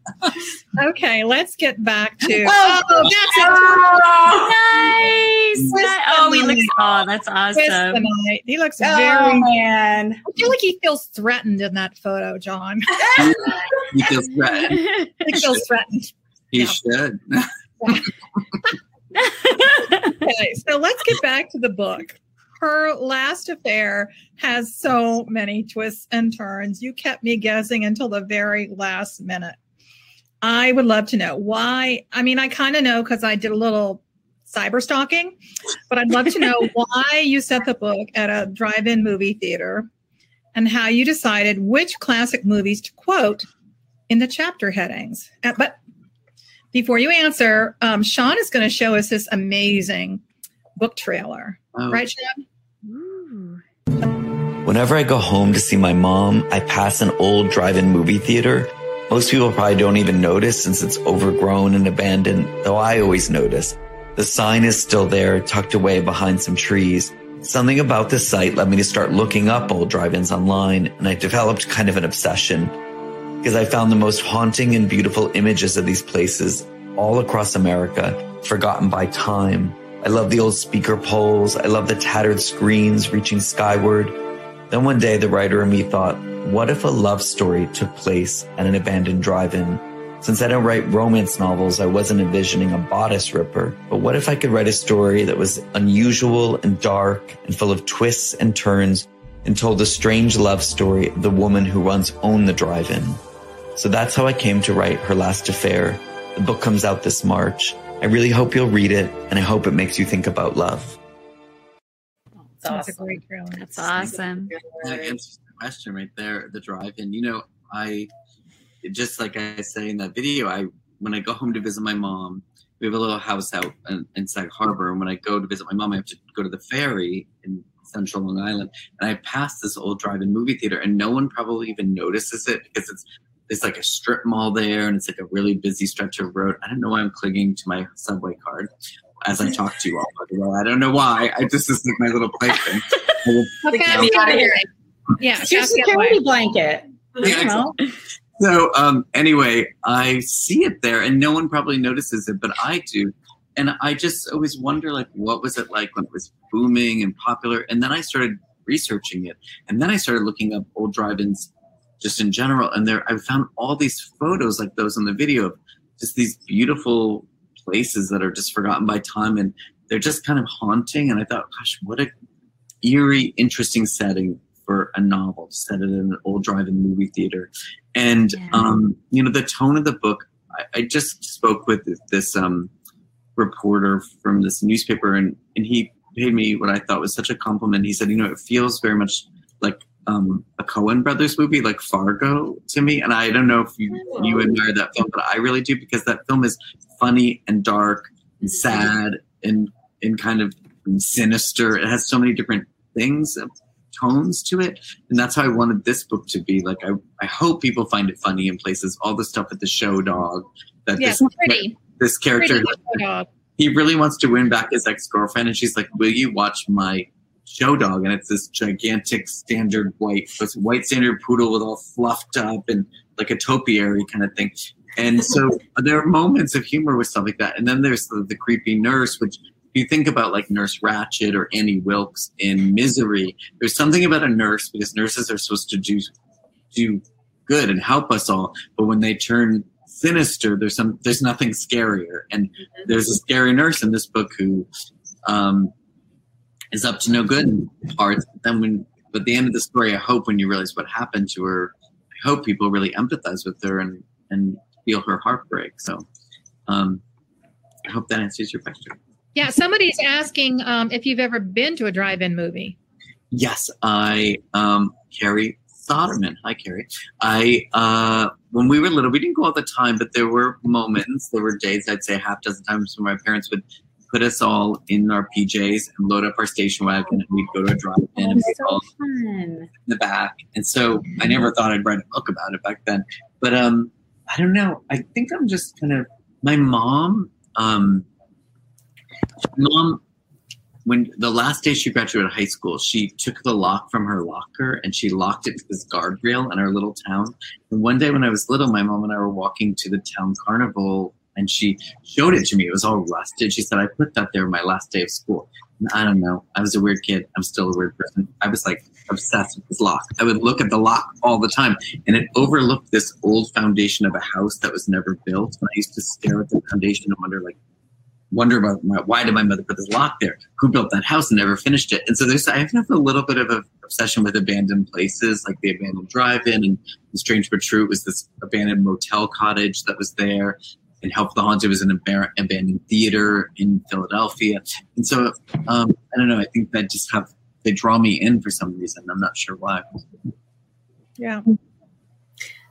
Okay, let's get back to. Oh, Oh, that's a Oh, Nice. Where's Ni- Oh, he the looks. Oh, that's twist awesome. tonight. He looks Oh very. man. I feel like he feels threatened in that photo, John. He feels threatened. He feels threatened. He Yeah. should. Okay, so let's get back to the book. Her last affair has so many twists and turns. You kept me guessing until the very last minute. I would love to know why. I mean, I kind of know because I did a little cyber stalking, but I'd love to know why you set the book at a drive in movie theater and how you decided which classic movies to quote in the chapter headings. Uh, but before you answer, um, Sean is going to show us this amazing book trailer. Oh. Right, Sean? Whenever I go home to see my mom, I pass an old drive in movie theater. Most people probably don't even notice since it's overgrown and abandoned, though I always notice. The sign is still there, tucked away behind some trees. Something about this site led me to start looking up old drive-ins online, and I developed kind of an obsession because I found the most haunting and beautiful images of these places all across America, forgotten by time. I love the old speaker poles. I love the tattered screens reaching skyward. Then one day, the writer and me thought, what if a love story took place at an abandoned drive-in? Since I don't write romance novels, I wasn't envisioning a bodice ripper. But what if I could write a story that was unusual and dark and full of twists and turns and told the strange love story of the woman who once owned the drive-in? So that's how I came to write Her Last Affair. The book comes out this March. I really hope you'll read it and I hope it makes you think about love. That's awesome. a great trailer. That's awesome. That answers the question right there. The drive-in. You know, I just like I say in that video, I when I go home to visit my mom, we have a little house out in, in Sag Harbor, and when I go to visit my mom, I have to go to the ferry in Central Long Island, and I pass this old drive-in movie theater, and no one probably even notices it because it's it's like a strip mall there, and it's like a really busy stretch of road. I don't know why I'm clinging to my subway card as I talk to you all. I don't know why. I just this is like my little plaything. okay, out of here. Yeah, it's your security blanket. Yeah, so um, anyway, I see it there, and no one probably notices it, but I do. And I just always wonder, like, what was it like when it was booming and popular? And then I started researching it, and then I started looking up old drive-ins just in general. And there, I found all these photos like those in the video of just these beautiful places that are just forgotten by time, and they're just kind of haunting. And I thought, gosh, what a eerie, interesting setting for a novel to set it in an old drive-in movie theater and yeah. um, you know the tone of the book i, I just spoke with this um, reporter from this newspaper and, and he paid me what i thought was such a compliment he said you know it feels very much um, a Coen brothers movie like fargo to me and i don't know if you you admire that film but i really do because that film is funny and dark and sad and and kind of sinister it has so many different things tones to it. And that's how I wanted this book to be. Like I, I hope people find it funny in places. All the stuff with the show dog. That this, pretty. This character pretty he really wants to win back his ex-girlfriend and she's like, Will you watch my show dog? And it's this gigantic standard white this white standard poodle with all fluffed up and like a topiary kind of thing. And so there are moments of humor with stuff like that. And then there's the, the creepy nurse, which if you think about like Nurse Ratched or Annie Wilkes in Misery, there's something about a nurse because nurses are supposed to do do good and help us all, but when they turn sinister, there's some there's nothing scarier. And mm-hmm. there's a scary nurse in this book who um, is up to no good parts. But then when but the end of the story, I hope when you realize what happened to her, I hope people really empathize with her and and feel her heartbreak. So um, I hope that answers your question. Yeah, somebody's asking um, if you've ever been to a drive-in movie. Yes, I, um, Carrie Soderman. Hi, Carrie. I, uh, when we were little, we didn't go all the time, but there were moments, there were days, I'd say half dozen times when my parents would put us all in our PJs and load up our station wagon and we'd go to a drive-in oh, and so all in the back. And so I never thought I'd write a book about it back then. But um, I don't know. I think I'm just kind of, my mom, um, mom when the last day she graduated high school, she took the lock from her locker and she locked it to this guardrail in our little town. And one day when I was little, my mom and I were walking to the town carnival and she showed it to me. It was all rusted. She said, I put that there my last day of school. And I don't know. I was a weird kid. I'm still a weird person. I was like obsessed with this lock. I would look at the lock all the time and it overlooked this old foundation of a house that was never built. And I used to stare at the foundation and wonder like, wonder about my, why did my mother put this lock there? Who built that house and never finished it? And so there's I have a little bit of an obsession with abandoned places, like the abandoned drive-in, and the strange but true It was this abandoned motel cottage that was there. And Help the Haunted was an ab- abandoned theater in Philadelphia. And so um, I don't know. I think that just have they draw me in for some reason. I'm not sure why. Yeah.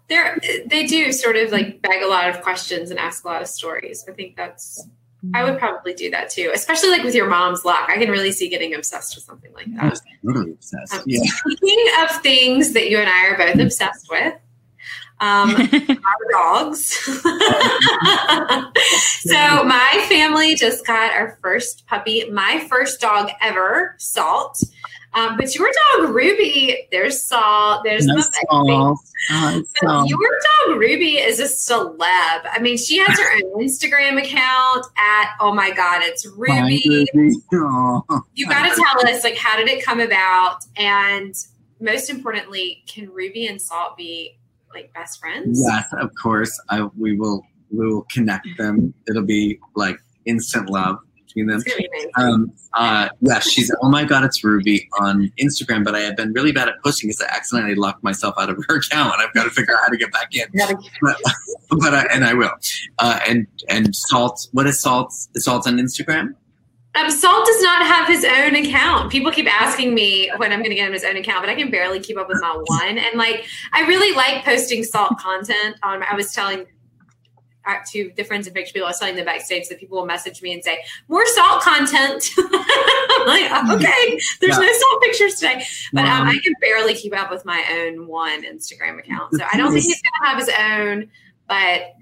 They're, they do sort of like beg a lot of questions and ask a lot of stories. I think that's, I would probably do that too, especially like with your mom's lock. I can really see getting obsessed with something like I that. was totally obsessed. Um, Yeah. Speaking of things that you and I are both obsessed with, um, our dogs. so my family just got our first puppy, my first dog ever, Salt. Um, but your dog Ruby, there's Salt, there's No salt. Oh, so your dog Ruby is a celeb. I mean, she has her own Instagram account at oh my god, it's Ruby. Ruby. You got to tell us like how did it come about, and most importantly, can Ruby and Salt be like best friends? Yes, of course. I we will we will connect them. It'll be like instant love between them. It's gonna be amazing. Um, uh, yeah, she's oh my god, it's Ruby on Instagram, but I have been really bad at posting because I accidentally locked myself out of her account, and I've got to figure out how to get back in. But, but I, and I will. Uh, and and Salt, what is Salt? Is Salt on Instagram? Um, Salt does not have his own account. People keep asking me when I'm going to get him his own account, but I can barely keep up with my one. And like, I really like posting Salt content. Um, I was telling uh, to the friends and picture people, I was telling them backstage that people will message me and say more Salt content. I'm like, okay, there's Yeah. no Salt pictures today, but um, I can barely keep up with my own one Instagram account. So I don't think he's going to have his own, but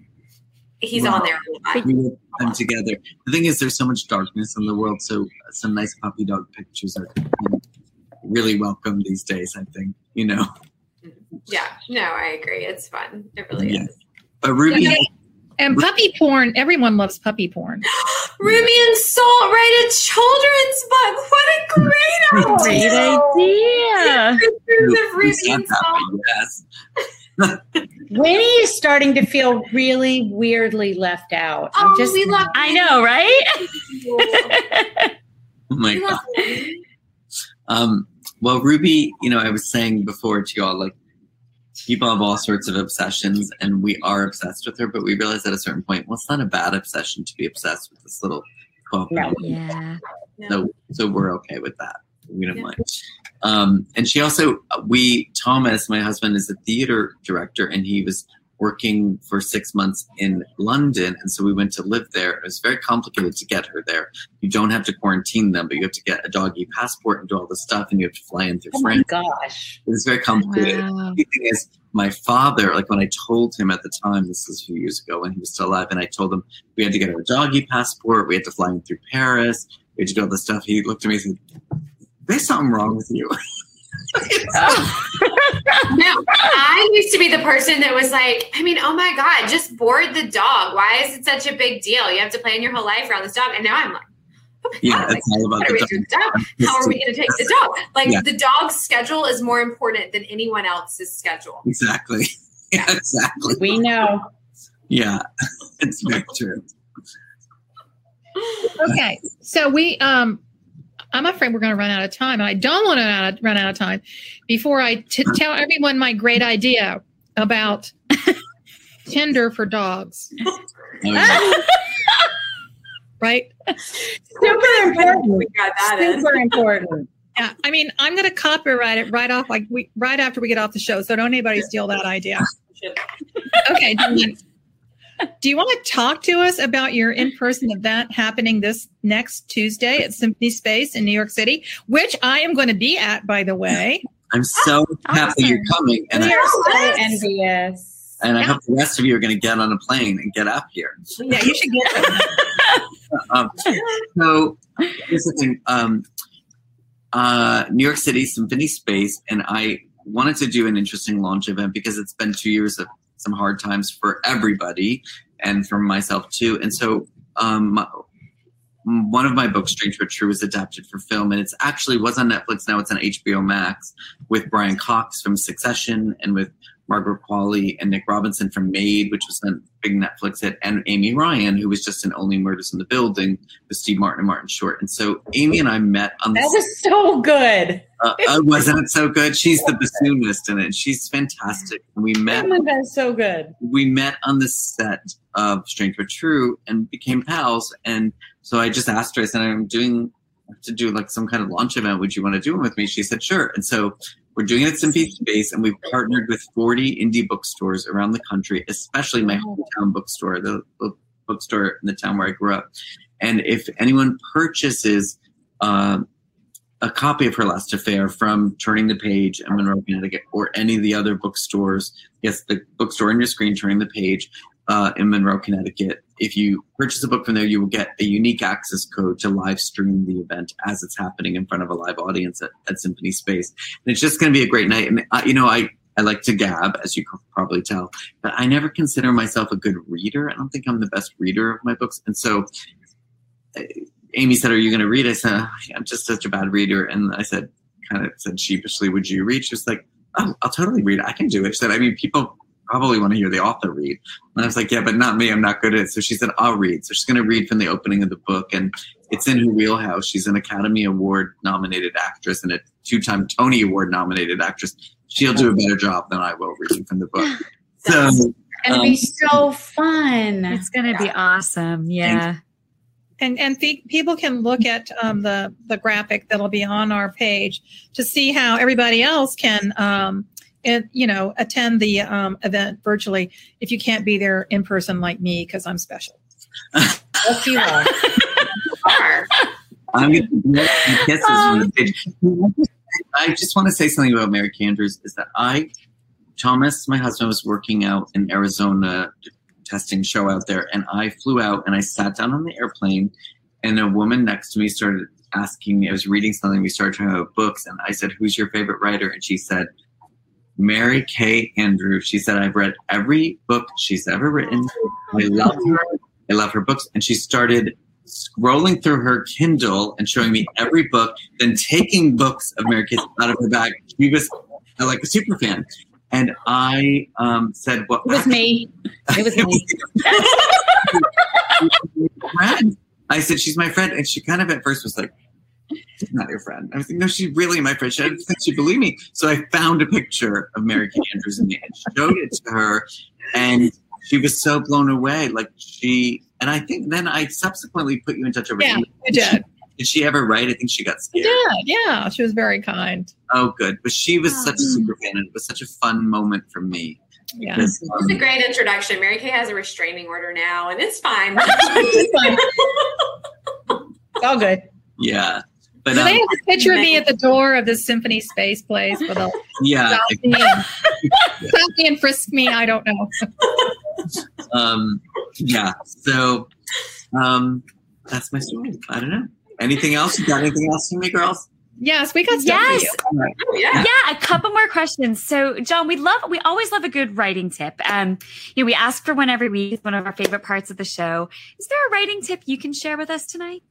he's on there a lot. We will put them together. The thing is, there's so much darkness in the world, so some nice puppy dog pictures are really welcome these days. I think you know. Yeah, no, I agree. It's fun. It really Yeah. is. But Ruby, Yeah. And puppy porn, everyone loves puppy porn. Ruby and Salt write a children's book. What a great Great idea! idea. Pictures of Ruby and Salt. happy? Yes. Winnie is starting to feel really weirdly left out. I'm Oh, just we love. I know, right? Oh my god. Um, well, Ruby, you know, I was saying before to y'all, like, people have all sorts of obsessions, and we are obsessed with her, but we realize at a certain point, well, it's not a bad obsession to be obsessed with this little 12 No. Yeah. So, so we're okay with that. We don't Yeah. mind. Um, and she also, we, Thomas, my husband, is a theater director, and he was working for six months in London. And so we went to live there. It was very complicated to get her there. You don't have to quarantine them, but you have to get a doggy passport and do all this stuff, and you have to fly in through France. oh my gosh. It was very complicated. Wow. The thing is, my father, like when I told him at the time, this was a few years ago when he was still alive, and I told him we had to get our doggy passport, we had to fly him through Paris, we had to do all this stuff. He looked at me and said, There's something wrong with you. No, I used to be the person that was like, I mean, oh my God, just board the dog. Why is it such a big deal? You have to plan your whole life around this dog. And now I'm like, oh yeah, God, like, it's all about what are we the dog. the dog? How are we going to take the dog? Like Yeah. the dog's schedule is more important than anyone else's schedule. Exactly. Yeah, exactly. We know. Yeah, it's very true. Okay. So we um I'm afraid we're going to run out of time. And I don't want to run out of time before I t- tell everyone my great idea about Tinder for dogs, right? Super important. We got that in. Super important. Yeah. I mean, I'm going to copyright it right off, like we right after we get off the show. So don't anybody steal that idea. Okay. Dawn, Do you want to talk to us about your in-person event happening this next Tuesday at Symphony Space in New York City, which I am going to be at, by the way? I'm so happy you're coming, and we I, are so envious. and I hope the rest of you are going to get on a plane and get up here. Yeah, you should get them. Um, so here's the thing: um, uh, New York City Symphony Space, and I wanted to do an interesting launch event because it's been two years of some hard times for everybody, and for myself too. And so, um, my- one of my books, Strange but True, was adapted for film, and it's actually was on Netflix. Now it's on HBO Max with Brian Cox from Succession and with Margaret Qualley and Nick Robinson from Maid, which was a big Netflix hit, and Amy Ryan, who was just in Only Murders in the Building with Steve Martin and Martin Short. And so Amy and I met on the That was so good. Uh, uh, wasn't it so good? She's the bassoonist in it. She's fantastic. We met Oh my god, so good. we met on the set of Strange but True and became pals. And so I just asked her, I said, I'm doing to do like some kind of launch event. Would you want to do one with me? She said, sure. And so we're doing it at Symphony Space and we've partnered with 40 indie bookstores around the country, especially my hometown bookstore, the, the bookstore in the town where I grew up. And if anyone purchases um, a copy of Her Last Affair from Turning the Page in Monroe, Connecticut, or any of the other bookstores, yes, the bookstore on your screen, Turning the Page uh, in Monroe, Connecticut. If you purchase a book from there, you will get a unique access code to live stream the event as it's happening in front of a live audience at, at Symphony Space. And it's just going to be a great night. And, uh, you know, I, I like to gab, as you can probably tell, but I never consider myself a good reader. I don't think I'm the best reader of my books. And so Amy said, Are you going to read? I said, "Oh, I'm just such a bad reader. And I said, kind of said sheepishly, Would you read? She was like, Oh, I'll totally read. I can do it. She said, I mean, people probably want to hear the author read. And I was like, Yeah, but not me. I'm not good at it. So she said, I'll read. So she's going to read from the opening of the book. And it's in her wheelhouse. She's an Academy Award nominated actress and a two time Tony Award nominated actress. She'll do a better job than I will reading from the book. So, It's gonna be Um, so fun. It's going to be awesome. Yeah. And and the, people can look at um, the the graphic that'll be on our page to see how everybody else can, um, and you know, attend the um, event virtually if you can't be there in person like me because I'm special. Yes, you are. Are. I'm going to kisses from the stage. I just want to say something about Mary Kay Andrews is that I, Thomas, my husband, was working out in Arizona testing show out there, and I flew out and I sat down on the airplane, and a woman next to me started asking me. I was reading something. We started talking about books, and I said, "Who's your favorite writer?" And she said, "Mary Kay Andrews." She said, "I've read every book she's ever written. I oh, love her. I love her books." And she started scrolling through her Kindle and showing me every book, then taking books of Mary Kay out of her bag. She was like a super fan. And I um, said, "Well, It was me. It was me. friend." I said, "She's my friend," and she kind of at first was like, "She's not your friend." I was like, "No, she's really my friend." She didn't think she believed me. So I found a picture of Mary Kay Andrews and, and showed it to her, and she was so blown away. Like she, and I think then I subsequently put you in touch over. Yeah, you did. Did she ever write? I think she got scared. did. Yeah, she was very kind. Oh, good. But she was such a super fan, and it was such a fun moment for me. Yeah. Because, It's a um, great introduction. Mary Kay has a restraining order now, and it's fine. It's fine. It's all good. yeah, but Do um, they have a picture of me at the door of the Symphony Space place with a yeah, stop me and, stop me and frisk me? I don't know. um, yeah. So, um, that's my story. I don't know. Anything else? You got anything else for me, girls? Yes, we got stuff Yes. for you. Oh, yeah. Yeah, a couple more questions. So, John, we love, we always love a good writing tip. Um, you know, we ask for one every week. It's one of our favorite parts of the show. Is there a writing tip you can share with us tonight?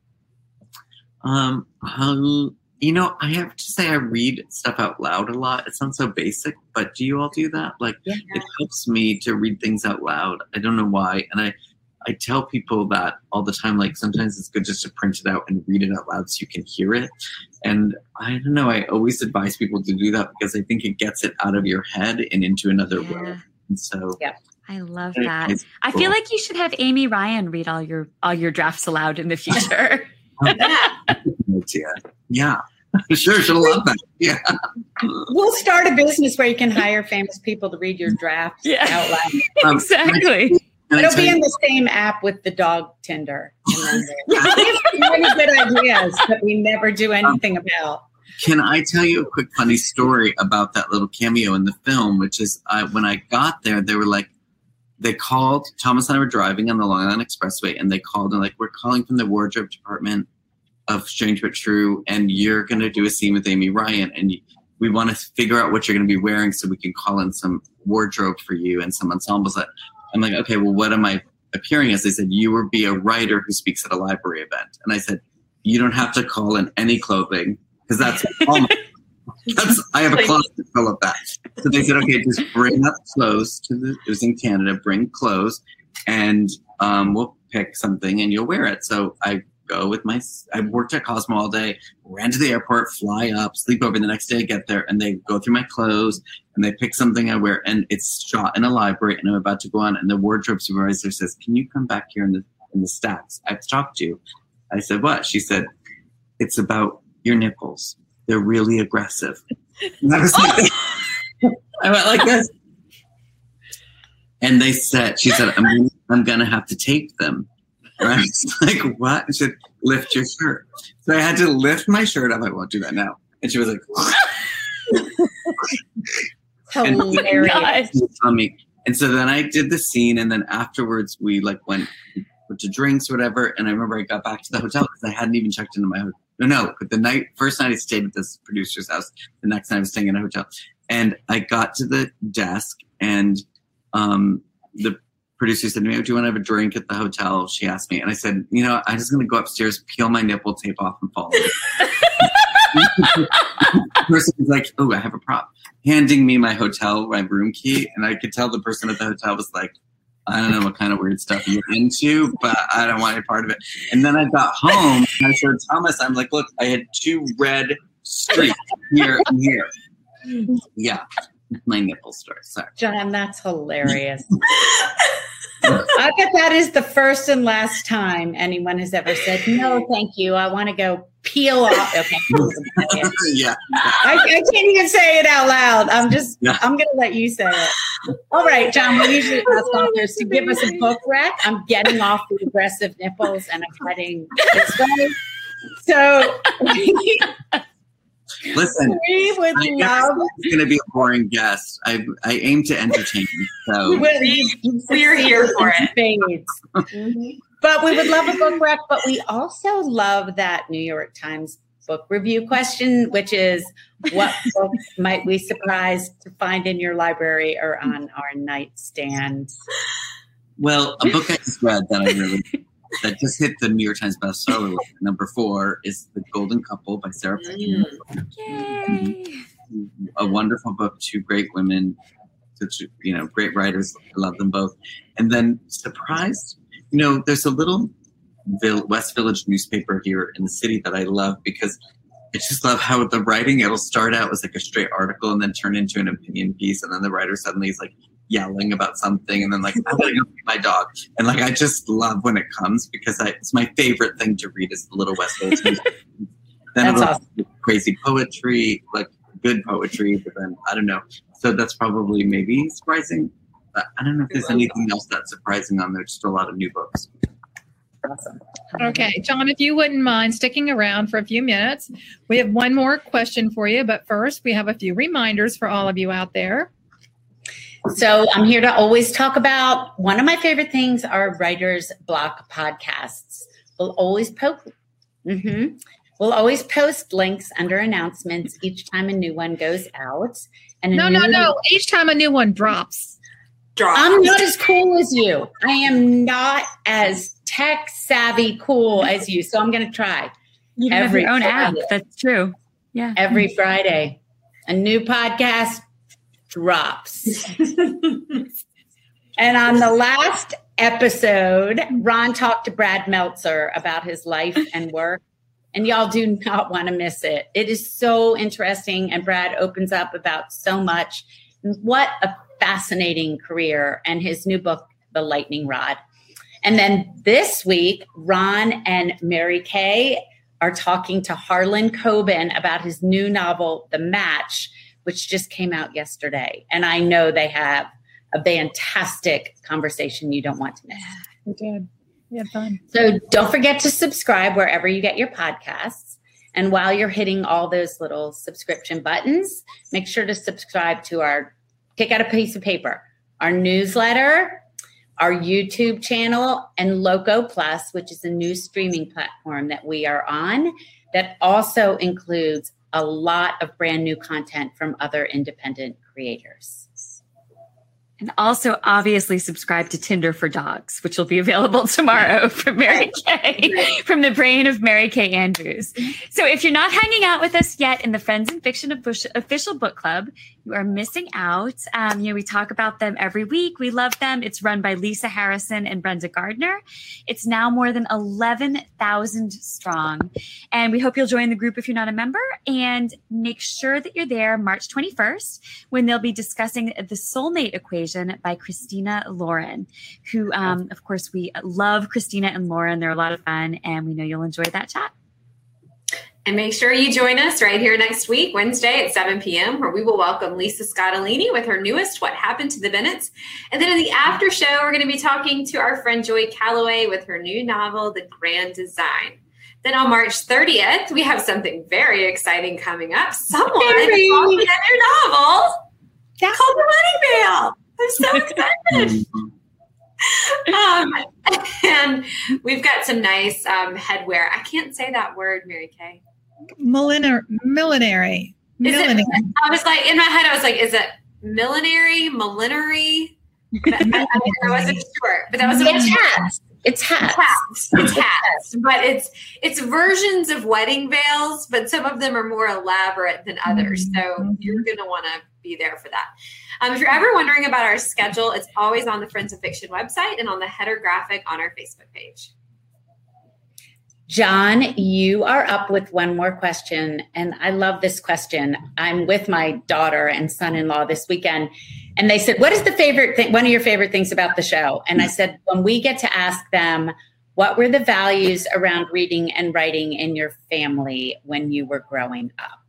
Um, um, you know, I have to say I read stuff out loud a lot. It sounds so basic, but do you all do that? Like, Yeah. it helps me to read things out loud. I don't know why, and I, I tell people that all the time. Like, sometimes it's good just to print it out and read it out loud so you can hear it. And I don't know. I always advise people to do that because I think it gets it out of your head and into another Yeah. world. And so, I love that. it's I feel like you should have Amy Ryan read all your all your drafts aloud in the future. Yeah. Yeah, sure, she'll love that. Yeah. We'll start a business where you can hire famous people to read your drafts Yeah. out loud. Um, exactly. It'll be in the same app with the dog Tinder. And we have many good ideas that we never do um, anything about. Can I tell you a quick funny story about that little cameo in the film? Which is, I, when I got there, they were like, they called. Thomas and I were driving on the Long Island Expressway, and they called and like, we're calling from the wardrobe department of Strange but True, and you're going to do a scene with Amy Ryan, and we want to figure out what you're going to be wearing so we can call in some wardrobe for you and some ensembles. That I'm like, okay, well, what am I appearing as? They said you will be a writer who speaks at a library event, and I said, you don't have to call in any clothing because that's all my That's, I have a closet full of that. So they said, okay, just bring up clothes to the. It was in Canada. Bring clothes, and um, we'll pick something, and you'll wear it. So I go with my. I worked at Cosmo all day. Ran to the airport, fly up, sleep over. The next day, get there, and they go through my clothes, and they pick something I wear, and it's shot in a library, and I'm about to go on, and the wardrobe supervisor says, "Can you come back here in the in the stacks? I have to talk to you." I said, "What?" She said, "It's about your nipples." they're really aggressive. And I like, oh. I went like this. And they said, she said, I'm, gonna, I'm going to have to tape them. And I was like, what? And she said, lift your shirt. So I had to lift my shirt up. I won't do that now. And she was like, hilarious. And, and so then I did the scene. And then afterwards, we like went, went to drinks, or whatever. And I remember I got back to the hotel because I hadn't even checked into my hotel no, no. But the night, first night I stayed at this producer's house. The next night I was staying in a hotel, and I got to the desk, and um, the producer said to me, "Do you want to have a drink at the hotel?" She asked me, and I said, "You know, I'm just going to go upstairs, peel my nipple tape off, and fall." the person was like, "Oh, I have a prop," handing me my hotel, my room key, and I could tell the person at the hotel was like, I don't know what kind of weird stuff you're into, but I don't want any part of it. And then I got home and I showed Thomas, I'm like, look, I had two red streaks here and here. Yeah, my nipple story. Sorry. John, that's hilarious. I bet that is the first and last time anyone has ever said, no, thank you. I want to go peel off. Okay. yeah. I, I, can't even say it out loud. I'm just, yeah. I'm going to let you say it. All right, John, we usually ask authors to give us a book rec. I'm getting off the aggressive nipples and I'm heading this way. So Listen, we would I love. It's going to be a boring guest. I I aim to entertain. So we're here for it. mm-hmm. But we would love a book rec. But we also love that New York Times book review question, which is, what books might we surprise to find in your library or on our nightstand? Well, a book I just read that I really that just hit the New York Times bestseller list. Number four is The Golden Couple by Sarah Pekkanen. Mm. Yay! A wonderful book, two great women, such you know, great writers. I love them both. And then surprised, you know, there's a little West Village newspaper here in the city that I love because I just love how the writing it'll start out as like a straight article and then turn into an opinion piece, and then the writer suddenly is like, yelling about something and then like I'm gonna go feed my dog. And like I just love when it comes because I, it's my favorite thing to read is the Little West Village. then that's awesome. crazy poetry, like good poetry, but then I don't know. So that's probably maybe surprising. I don't know if there's anything else that's surprising on there. Just a lot of new books. Awesome. Okay, John, if you wouldn't mind sticking around for a few minutes, we have one more question for you. But first, we have a few reminders for all of you out there. So I'm here to always talk about one of my favorite things are writers block podcasts. We'll always poke. Mm-hmm. We'll always post links under announcements each time a new one goes out. And no, no, no. Each time a new one drops. Drops. I'm not as cool as you. I am not as tech savvy cool as you. So I'm going to try. You every have your own Friday. app. That's true. Yeah. Every Friday, a new podcast drops. and on the last episode, Ron talked to Brad Meltzer about his life and work. And y'all do not want to miss it. It is so interesting. And Brad opens up about so much. What a fascinating career. And his new book, The Lightning Rod. And then this week, Ron and Mary Kay are talking to Harlan Coben about his new novel, The Match, which just came out yesterday. And I know they have a fantastic conversation you don't want to miss. We did. We had fun. So don't forget to subscribe wherever you get your podcasts. And while you're hitting all those little subscription buttons, make sure to subscribe to our Kick Out a Piece of Paper, our newsletter, our YouTube channel, and Loco Plus, which is a new streaming platform that we are on that also includes a lot of brand new content from other independent creators. And also, obviously, subscribe to Tinder for Dogs, which will be available tomorrow from Mary Kay, from the brain of Mary Kay Andrews. So, if you're not hanging out with us yet in the Friends and Fiction official book club, you are missing out. Um, you know, we talk about them every week. We love them. It's run by Lisa Harrison and Brenda Gardner. It's now more than 11,000 strong. And we hope you'll join the group if you're not a member and make sure that you're there March 21st when they'll be discussing the soulmate equation by Christina Lauren, who, um, of course, we love Christina and Lauren. They're a lot of fun and we know you'll enjoy that chat. And make sure you join us right here next week, Wednesday at 7 p.m., where we will welcome Lisa Scottoline with her newest What Happened to the Bennetts. And then in the after show, we're going to be talking to our friend Joy Callaway with her new novel, The Grand Design. Then on March 30th, we have something very exciting coming up. Someone is launching a new novel That's called The Wedding Veil. I'm so excited. um, and we've got some nice um, headwear. I can't say that word, Mary Kay. Millinar- millinery. Millinary. It, I was like, in my head, I was like, is it millinery, millinery? I, I, wasn't sure, but that was it's hats. It's hats. hats. It's hats, but it's it's versions of wedding veils, but some of them are more elaborate than others. So mm-hmm. you're gonna want to be there for that. Um, if you're ever wondering about our schedule, it's always on the Friends of Fiction website and on the header graphic on our Facebook page. John, you are up with one more question. And I love this question. I'm with my daughter and son in law this weekend. And they said, What is the favorite thing, one of your favorite things about the show? And I said, When we get to ask them, what were the values around reading and writing in your family when you were growing up?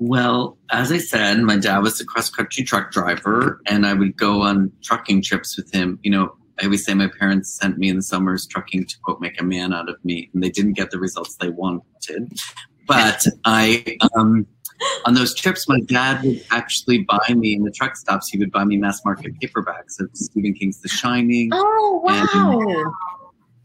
Well, as I said, my dad was a cross country truck driver, and I would go on trucking trips with him. You know, I always say my parents sent me in the summers trucking to quote make a man out of me, and they didn't get the results they wanted. But I, um, on those trips, my dad would actually buy me in the truck stops. He would buy me mass market paperbacks of Stephen King's The Shining. Oh wow!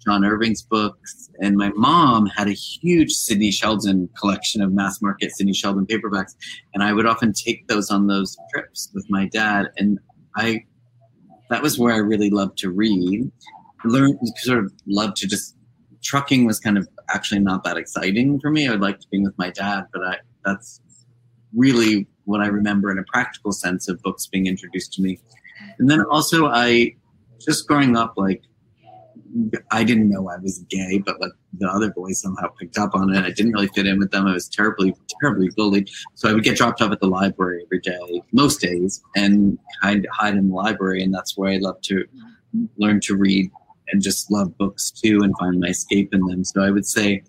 John Irving's books, and my mom had a huge Sidney Sheldon collection of mass market Sidney Sheldon paperbacks, and I would often take those on those trips with my dad, and I that was where I really loved to read. Learn sort of loved to just trucking was kind of actually not that exciting for me. I would like to be with my dad, but I that's really what I remember in a practical sense of books being introduced to me. And then also I just growing up like I didn't know I was gay, but like the other boys somehow picked up on it. I didn't really fit in with them. I was terribly, terribly bullied. So I would get dropped off at the library every day, most days, and hide, hide in the library. And that's where I love to learn to read and just love books too and find my escape in them. So I would say,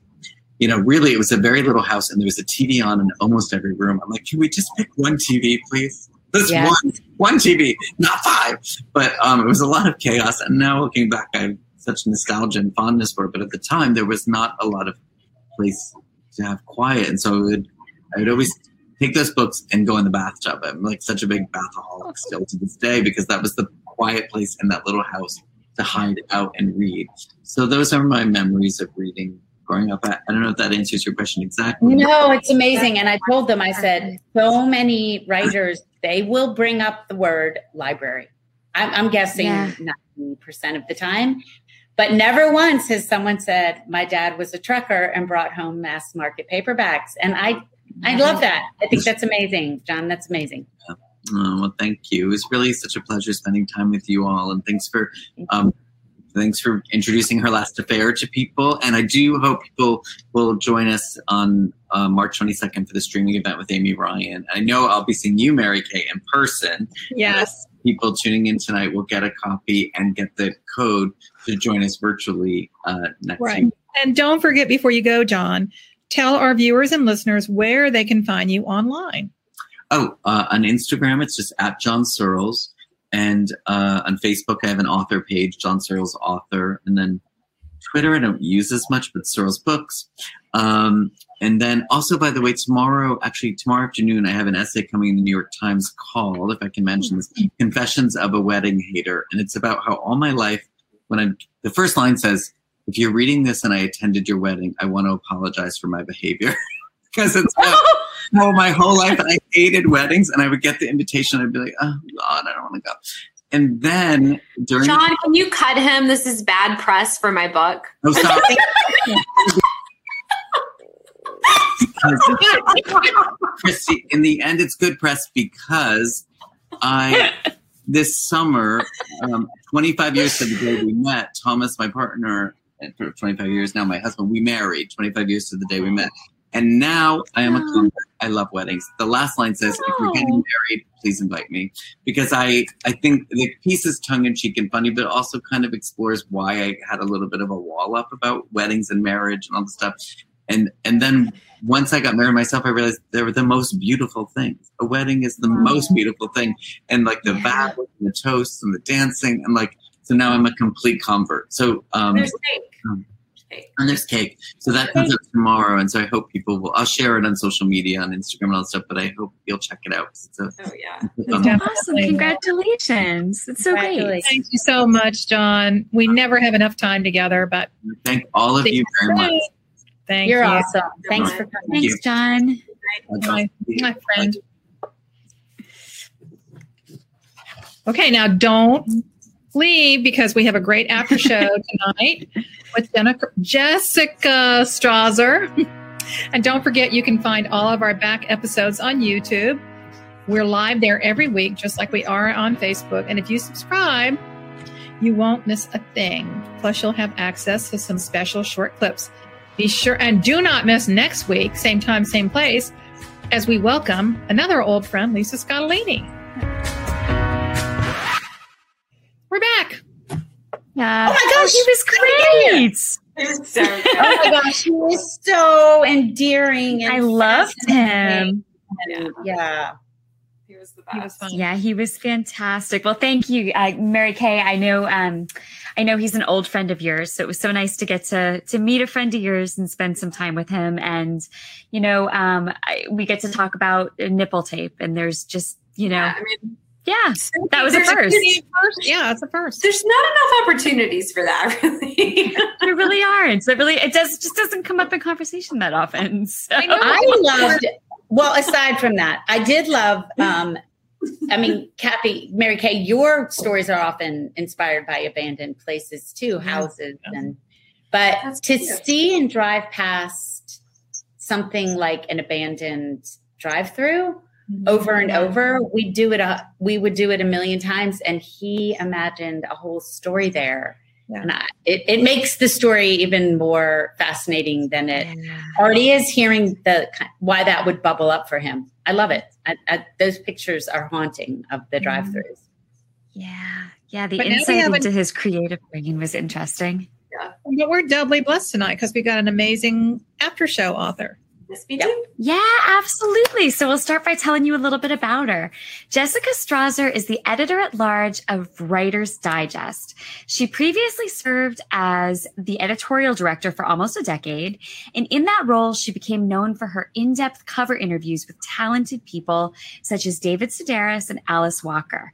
you know, really, it was a very little house and there was a TV on in almost every room. I'm like, can we just pick one TV, please? This yeah. one, one TV, not five. But um, it was a lot of chaos. And now looking back, I such nostalgia and fondness for it. But at the time, there was not a lot of place to have quiet, and so I would, I would always take those books and go in the bathtub. I'm like such a big bathaholic oh. still to this day because that was the quiet place in that little house to hide out and read. So those are my memories of reading growing up. I don't know if that answers your question exactly. No, it's amazing. And I told them, I said, so many writers, they will bring up the word library. I'm, I'm guessing yeah. 90% of the time. But never once has someone said, my dad was a trucker and brought home mass market paperbacks. And I, I love that. I think that's amazing, John. That's amazing. Yeah. Oh, well, thank you. It was really such a pleasure spending time with you all. And thanks for, um, thanks for introducing her last affair to people. And I do hope people will join us on uh, March 22nd for the streaming event with Amy Ryan. I know I'll be seeing you, Mary Kay, in person. Yes. People tuning in tonight will get a copy and get the code to join us virtually uh, next right. week. And don't forget before you go, John, tell our viewers and listeners where they can find you online. Oh, uh, on Instagram, it's just at John Searles. And uh, on Facebook, I have an author page, John Searles Author. And then Twitter, I don't use as much, but Searles Books. Um, and then also, by the way, tomorrow, actually tomorrow afternoon, I have an essay coming in the New York Times called, if I can mention this, Confessions of a Wedding Hater. And it's about how all my life when I'm, the first line says, "If you're reading this and I attended your wedding, I want to apologize for my behavior." because it's how my whole life I hated weddings, and I would get the invitation. I'd be like, oh God, I don't want to go. And then during John, can you cut him? This is bad press for my book. oh, sorry. Kristy, in the end, it's good press because I this summer, um, 25 years to the day we met, Thomas, my partner, for 25 years now, my husband, we married 25 years to the day we met. And now I am a convert. I love weddings. The last line says, if you're getting married, please invite me. Because I, I think the piece is tongue in cheek and funny, but also kind of explores why I had a little bit of a wall up about weddings and marriage and all the stuff. And and then once I got married myself, I realized they were the most beautiful things. A wedding is the most beautiful thing. And like the Yeah. vows and the toasts and the dancing and like so now I'm a complete convert. So um cake. Cake. and there's cake. So that comes up tomorrow. And so I hope people will I'll share it on social media on Instagram and all that stuff, but I hope you'll check it out. It's a, Oh yeah. it's a Awesome. Congratulations. It's so great. Thank you so much, John. We never have enough time together, but thank all of you very much. Thank You're you, awesome. Thanks for coming. Thanks, John. my, my friend. Okay, now don't leave because we have a great after show tonight with Jenna- Jessica Strawser. And don't forget, you can find all of our back episodes on YouTube. We're live there every week, just like we are on Facebook. And if you subscribe, you won't miss a thing. Plus, you'll have access to some special short clips. Be sure and do not miss next week, same time, same place, as we welcome another old friend, Lisa Scottoline. Yeah. Oh my gosh, he was great. So. Oh my gosh, he was so endearing. And I loved him. fascinating. Yeah. He was the He was best. fun. Yeah, he was fantastic. Well, thank you, uh, Mary Kay. I know, um, I know he's an old friend of yours, so it was so nice to get to to meet a friend of yours and spend some time with him. And you know, um, I, we get to talk about nipple tape, and there's just you know, Yeah, I mean, yeah, that was a there's first. First, yeah, it's a first. There's not enough opportunities for that, really. There really aren't. So it really, it does just doesn't come up in conversation that often. So. I know. I loved well, aside from that, I did love um I mean, Kathy, Mary Kay, your stories are often inspired by abandoned places too, houses and but That's to cute. see and drive past something like an abandoned drive-through Mm-hmm. over and over, we do it a we would do it a million times and he imagined a whole story there. Yeah. And I, it, it makes the story even more fascinating than it Yeah. already is hearing the why that would bubble up for him. I love it. I, I, those pictures are haunting of the mm-hmm. drive-throughs. Yeah. Yeah. The But insight have a- into his creative brain was interesting. yeah. But we're doubly blessed tonight because we got an amazing after show author. Yes, we Yep. do. Yeah, absolutely. So we'll start by telling you a little bit about her. Jessica Strawser is the editor at large of Writer's Digest. She previously served as the editorial director for almost a decade. And in that role, she became known for her in depth cover interviews with talented people such as David Sedaris and Alice Walker.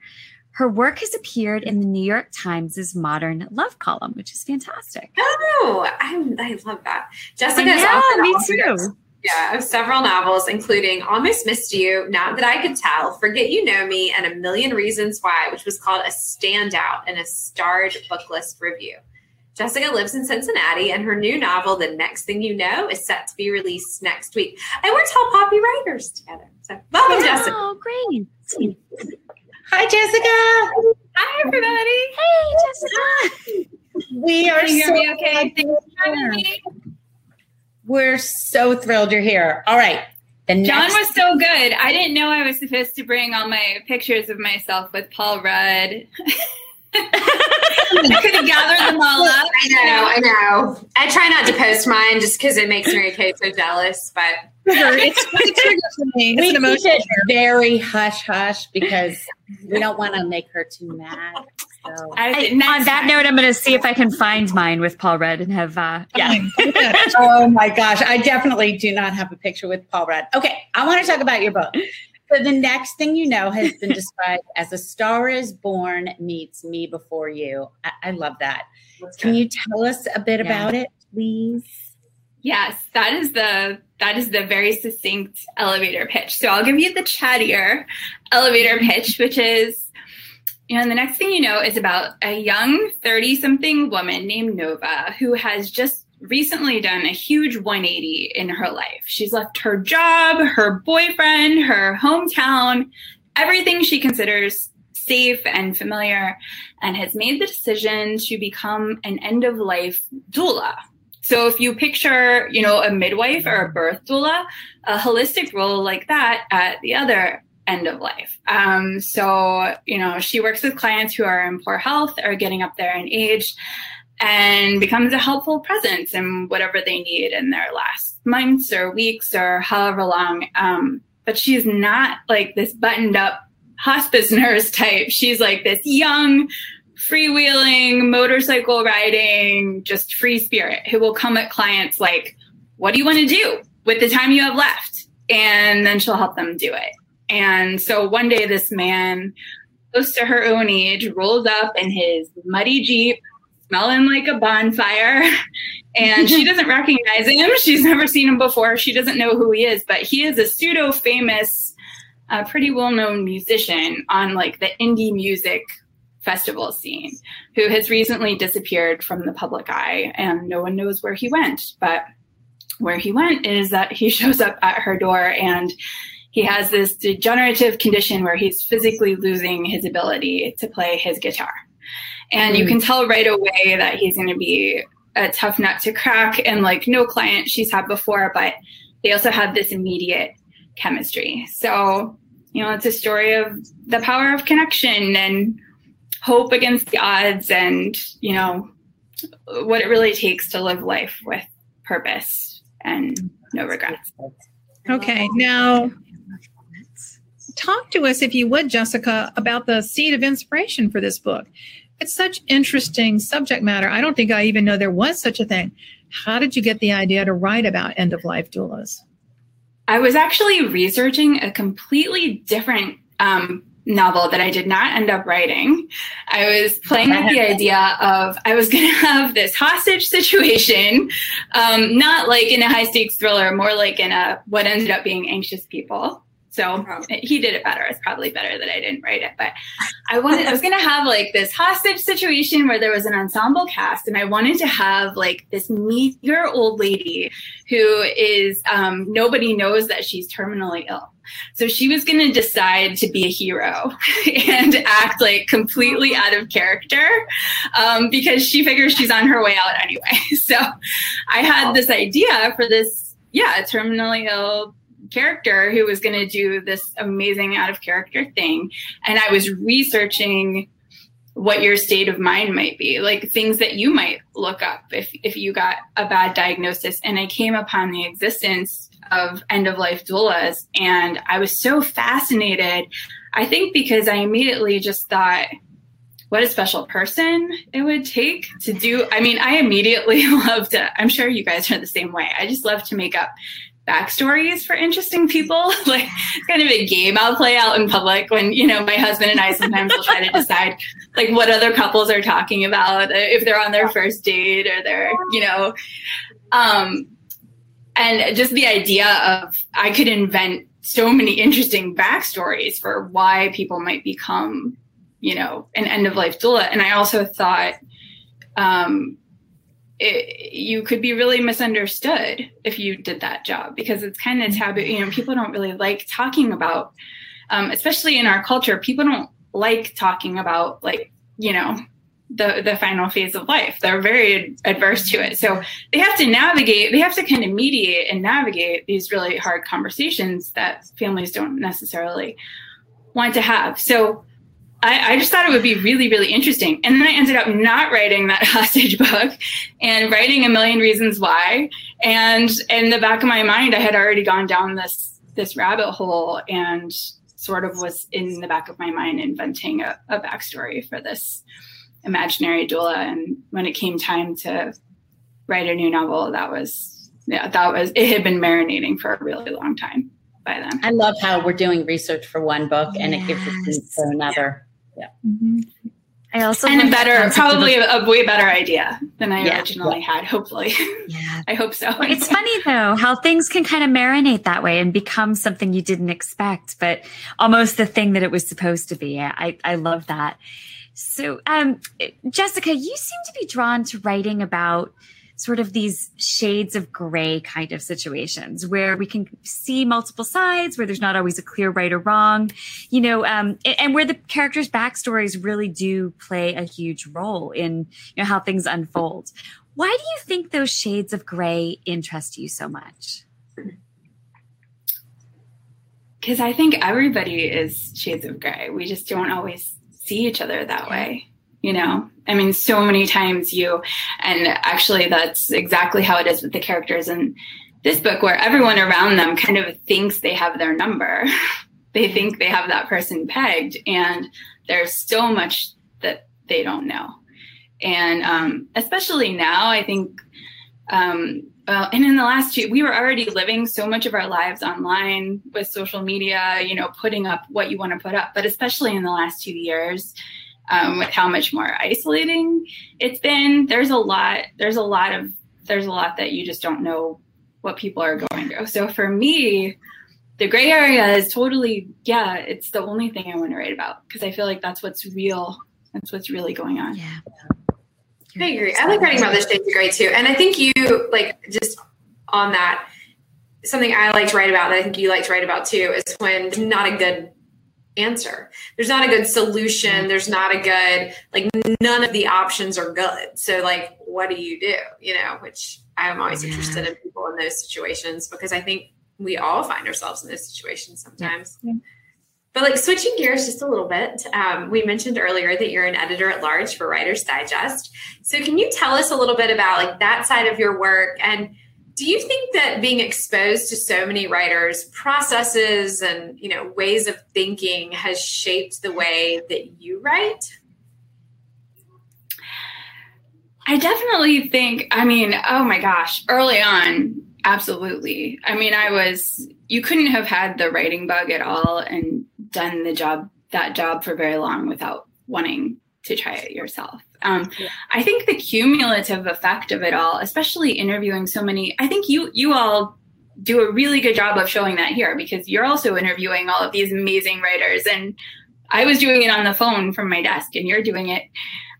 Her work has appeared in the New York Times' modern love column, which is fantastic. Oh, I, I love that. Jessica is Yeah, also me too. Yeah, of several novels, including Almost Missed You, Not That I Could Tell, Forget You Know Me, and A Million Reasons Why, which was called a standout in a starred Booklist review. Jessica lives in Cincinnati, and her new novel, The Next Thing You Know, is set to be released next week. And we're tall poppy writers together. So welcome, oh, Jessica. Oh, great. Hi, Jessica. Hi, everybody. Hey, Jessica. We are Can you hear so me okay? glad Thanks for you're having me. We're so thrilled you're here. All right. The John next was so good. I didn't know I was supposed to bring all my pictures of myself with Paul Rudd. I could have gathered them all up. I know, I know. I try not to post mine just because it makes Mary Kay so jealous, but It's, it's a trigger for me. It's we an emotion. very hush hush because we don't want to make her too mad. So I, I- next on that time. note, I'm going to see if I can find mine with Paul Rudd and have, uh, yeah. Fine. Look at that. oh my gosh, I definitely do not have a picture with Paul Rudd. Okay, I want to talk about your book. So the next thing you know has been described as a star is born meets me before you. I, I love that. let's Can go. you tell us a bit Yeah. about it, please? Yes, that is the that is the very succinct elevator pitch. So I'll give you the chattier elevator pitch, which is know, the next thing you know is about a young 30 something woman named Nova who has just recently done a huge 180 in her life. She's left her job, her boyfriend, her hometown, everything she considers safe and familiar, and has made the decision to become an end of life doula. So if you picture, you know, a midwife or a birth doula, a holistic role like that at the other end of life. Um, so, you know, she works with clients who are in poor health or getting up there in age and becomes a helpful presence in whatever they need in their last months or weeks or however long. Um, but she's not like this buttoned up hospice nurse type. She's like this young, freewheeling, motorcycle riding, just free spirit who will come at clients like, What do you want to do with the time you have left? And then she'll help them do it. And so one day, this man, close to her own age, rolls up in his muddy Jeep, smelling like a bonfire. And she doesn't recognize him. She's never seen him before. She doesn't know who he is, but he is a pseudo famous, uh, pretty well known musician on like the indie music festival scene who has recently disappeared from the public eye and no one knows where he went. But where he went is that he shows up at her door and he has this degenerative condition where he's physically losing his ability to play his guitar. And you mm. can tell right away that he's going to be a tough nut to crack and like no client she's had before, but they also have this immediate chemistry. So, you know, it's a story of the power of connection and hope against the odds and, you know, what it really takes to live life with purpose and no regrets. Okay. Now, talk to us, if you would, Jessica, about the seed of inspiration for this book. It's such interesting subject matter. I don't think I even know there was such a thing. How did you get the idea to write about end of life doulas? I was actually researching a completely different um, novel that I did not end up writing. I was playing with the idea of I was going to have this hostage situation, um, not like in a high stakes thriller, more like in a what ended up being anxious people. So he did it better. It's probably better that I didn't write it. But I wanted, I was going to have like this hostage situation where there was an ensemble cast, and I wanted to have like this meager old lady who is um, nobody knows that she's terminally ill. So she was going to decide to be a hero and act like completely out of character um, because she figures she's on her way out anyway. So I had this idea for this, yeah, terminally ill character who was going to do this amazing out of character thing. And I was researching what your state of mind might be, like things that you might look up if, if you got a bad diagnosis. And I came upon the existence of end of life doulas. And I was so fascinated. I think because I immediately just thought, what a special person it would take to do. I mean, I immediately love to, I'm sure you guys are the same way. I just love to make up backstories for interesting people. like kind of a game I'll play out in public when, you know, my husband and I sometimes will try to decide like what other couples are talking about uh, if they're on their first date or they're, you know, um, and just the idea of I could invent so many interesting backstories for why people might become, you know, an end of life doula. And I also thought, um, it, you could be really misunderstood if you did that job because it's kind of taboo. You know, people don't really like talking about, um, especially in our culture, people don't like talking about like, you know, the the final phase of life. They're very adverse to it. So they have to navigate, they have to kind of mediate and navigate these really hard conversations that families don't necessarily want to have. So I, I, just thought it would be really, really interesting. And then I ended up not writing that hostage book and writing a million reasons why. And in the back of my mind, I had already gone down this this rabbit hole and sort of was in the back of my mind inventing a, a backstory for this imaginary doula. And when it came time to write a new novel, that was yeah, that was it had been marinating for a really long time by then. I love how we're doing research for one book and yes. it gives us for another. Yeah. Mm-hmm. I also and a better, probably a, a way better idea than I Yeah. originally had. Hopefully, yeah. I hope so. Well, it's funny though how things can kind of marinate that way and become something you didn't expect, but almost the thing that it was supposed to be. I I love that. So, um, Jessica, you seem to be drawn to writing about sort of these shades of gray kind of situations where we can see multiple sides, where there's not always a clear right or wrong, you know, um, and, where the characters' backstories really do play a huge role in you know how things unfold. Why do you think those shades of gray interest you so much? Because I think everybody is shades of gray. We just don't always see each other that way. You know, I mean, so many times you, and actually, that's exactly how it is with the characters in this book, where everyone around them kind of thinks they have their number. they think they have that person pegged, and there's so much that they don't know. And um, especially now, I think um, uh, and in the last two, we were already living so much of our lives online with social media, you know, putting up what you want to put up. But especially in the last two years, um, with how much more isolating it's been, there's a lot, there's a lot of, there's a lot that you just don't know what people are going through. So for me, the gray area is totally, yeah, it's the only thing I want to write about because I feel like that's what's real. That's what's really going on. Yeah. I agree. I like writing about the shades of gray too. And I think you like just on that, something I like to write about that I think you like to write about too is when not a good answer. There's not a good solution. There's not a good like none of the options are good. So like what do you do? You know, which I'm always Yeah. interested in people in those situations because I think we all find ourselves in those situations sometimes. Yeah. But like switching gears just a little bit, um, we mentioned earlier that you're an editor at large for Writer's Digest. So can you tell us a little bit about like that side of your work and do you think that being exposed to so many writers processes and you know ways of thinking has shaped the way that you write I definitely think, I mean, oh my gosh, early on, absolutely. I mean, I was, you couldn't have had the writing bug at all and done the job, that job for very long without wanting to try it yourself. Um, Yeah. I think the cumulative effect of it all, especially interviewing so many, I think you, you all do a really good job of showing that here because you're also interviewing all of these amazing writers and I was doing it on the phone from my desk and you're doing it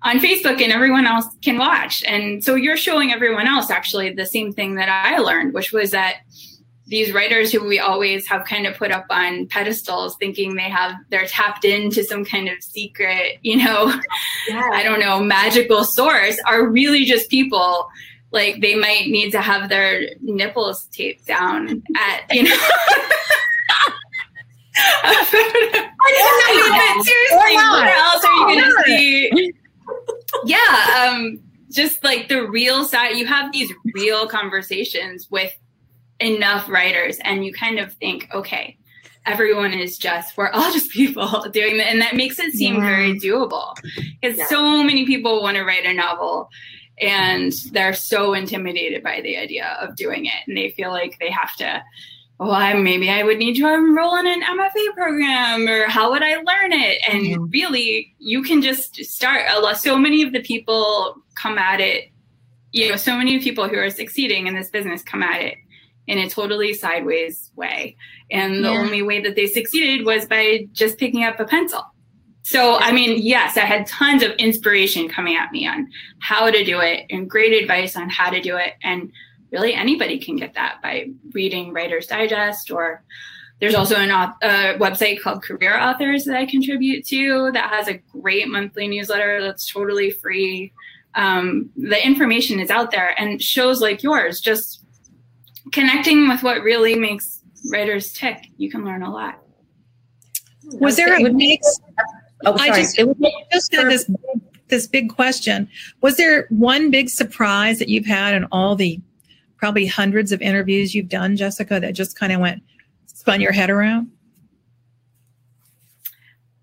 on Facebook and everyone else can watch. And so you're showing everyone else actually the same thing that I learned, which was that these writers who we always have kind of put up on pedestals thinking they have they're tapped into some kind of secret, you know, I don't know, magical source are really just people like they might need to have their nipples taped down at, you know. I mean, seriously, what else are you going to see? yeah um just like the real side you have these real conversations with enough writers and you kind of think okay everyone is just we're all just people doing that and that makes it seem Yeah. very doable because Yeah. so many people want to write a novel and they're so intimidated by the idea of doing it and they feel like they have to well I, maybe i would need to enroll in an mfa program or how would i learn it and Mhm. really you can just start a lot so many of the people come at it you know so many people who are succeeding in this business come at it in a totally sideways way. And the Yeah. only way that they succeeded was by just picking up a pencil. So i mean yes i had tons of inspiration coming at me on how to do it and great advice on how to do it. And really anybody can get that by reading writer's digest or there's also an a website called career authors that i contribute to that has a great monthly newsletter that's totally free. Um, the information is out there and shows like yours just connecting with what really makes writers tick you can learn a lot Was there a would big, Oh, I just- It would make just had this this big question. Was there one big surprise that you've had in all the probably hundreds of interviews you've done, Jessica, that just kind of went spun your head around?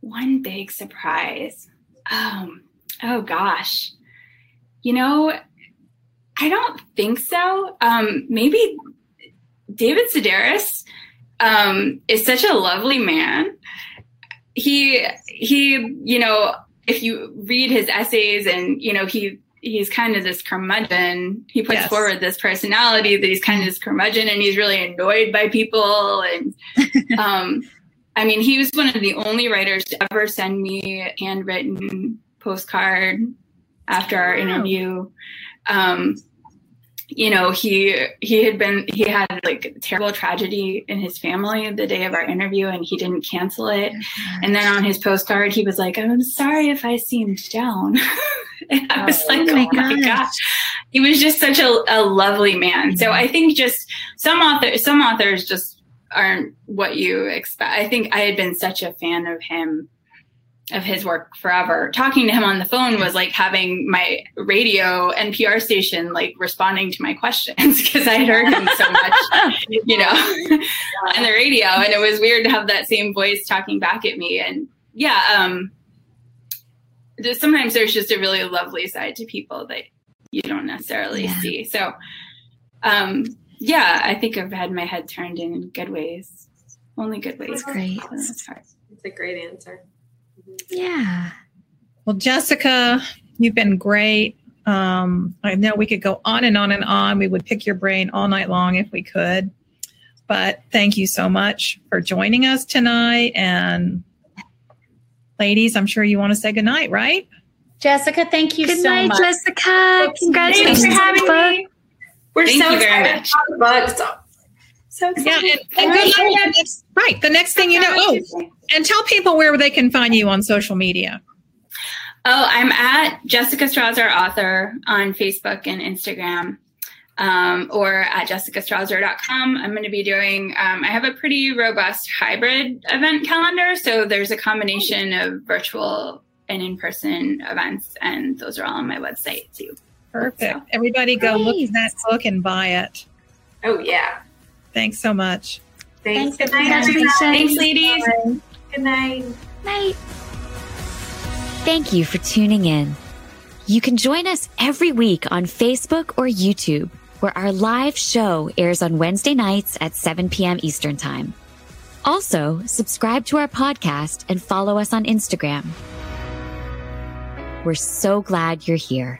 one big surprise um, oh gosh you know i don't think so um, maybe david sedaris um, is such a lovely man he he you know if you read his essays and, you know, he, he's kind of this curmudgeon. He puts Yes. forward this personality that he's kind of this curmudgeon and he's really annoyed by people. And, um, I mean, he was one of the only writers to ever send me a handwritten postcard after our Wow. interview. Um, you know, he he had been he had like terrible tragedy in his family the day of our interview, and he didn't cancel it. Mm-hmm. And then on his postcard, he was like, "I'm sorry if I seemed down." and I was Oh, like, oh "Oh my my gosh. gosh!" He was just such a, a lovely man. So mm-hmm. I think just some authors, some authors just aren't what you expect. I think I had been such a fan of him, of his work forever. Talking to him on the phone was like having my radio NPR station like responding to my questions because I had heard him so much, you know, on the radio, and it was weird to have that same voice talking back at me. And yeah, um, just sometimes there's just a really lovely side to people that you don't necessarily Yeah. see. So, um, yeah, I think I've had my head turned in good ways, only good ways. That's great. for the most a great answer. Yeah. Well, Jessica, you've been great. Um, I know we could go on and on and on. We would pick your brain all night long if we could. But thank you so much for joining us tonight. And ladies, I'm sure you want to say goodnight, right? Jessica, thank you Good so night, much. Jessica. Congratulations for having me. We're Thank so you very excited much. about the book. So, so excited. Yeah. And, and good luck the next- right. The next thing you know. Oh, and tell people where they can find you on social media. Oh, I'm at Jessica Strawser author on Facebook and Instagram, um, or at jessicastrawser.com. I'm going to be doing. Um, I have a pretty robust hybrid event calendar, so there's a combination of virtual and in-person events, and those are all on my website too. Perfect. Everybody go look at that book and buy it. Oh yeah. Thanks so much. Thanks. Thanks, Good night, everybody. everybody. Thanks, ladies. Good night. Night. Thank you for tuning in. You can join us every week on Facebook or YouTube, where our live show airs on Wednesday nights at 7 p.m. Eastern Time. Also, subscribe to our podcast and follow us on Instagram. We're so glad you're here.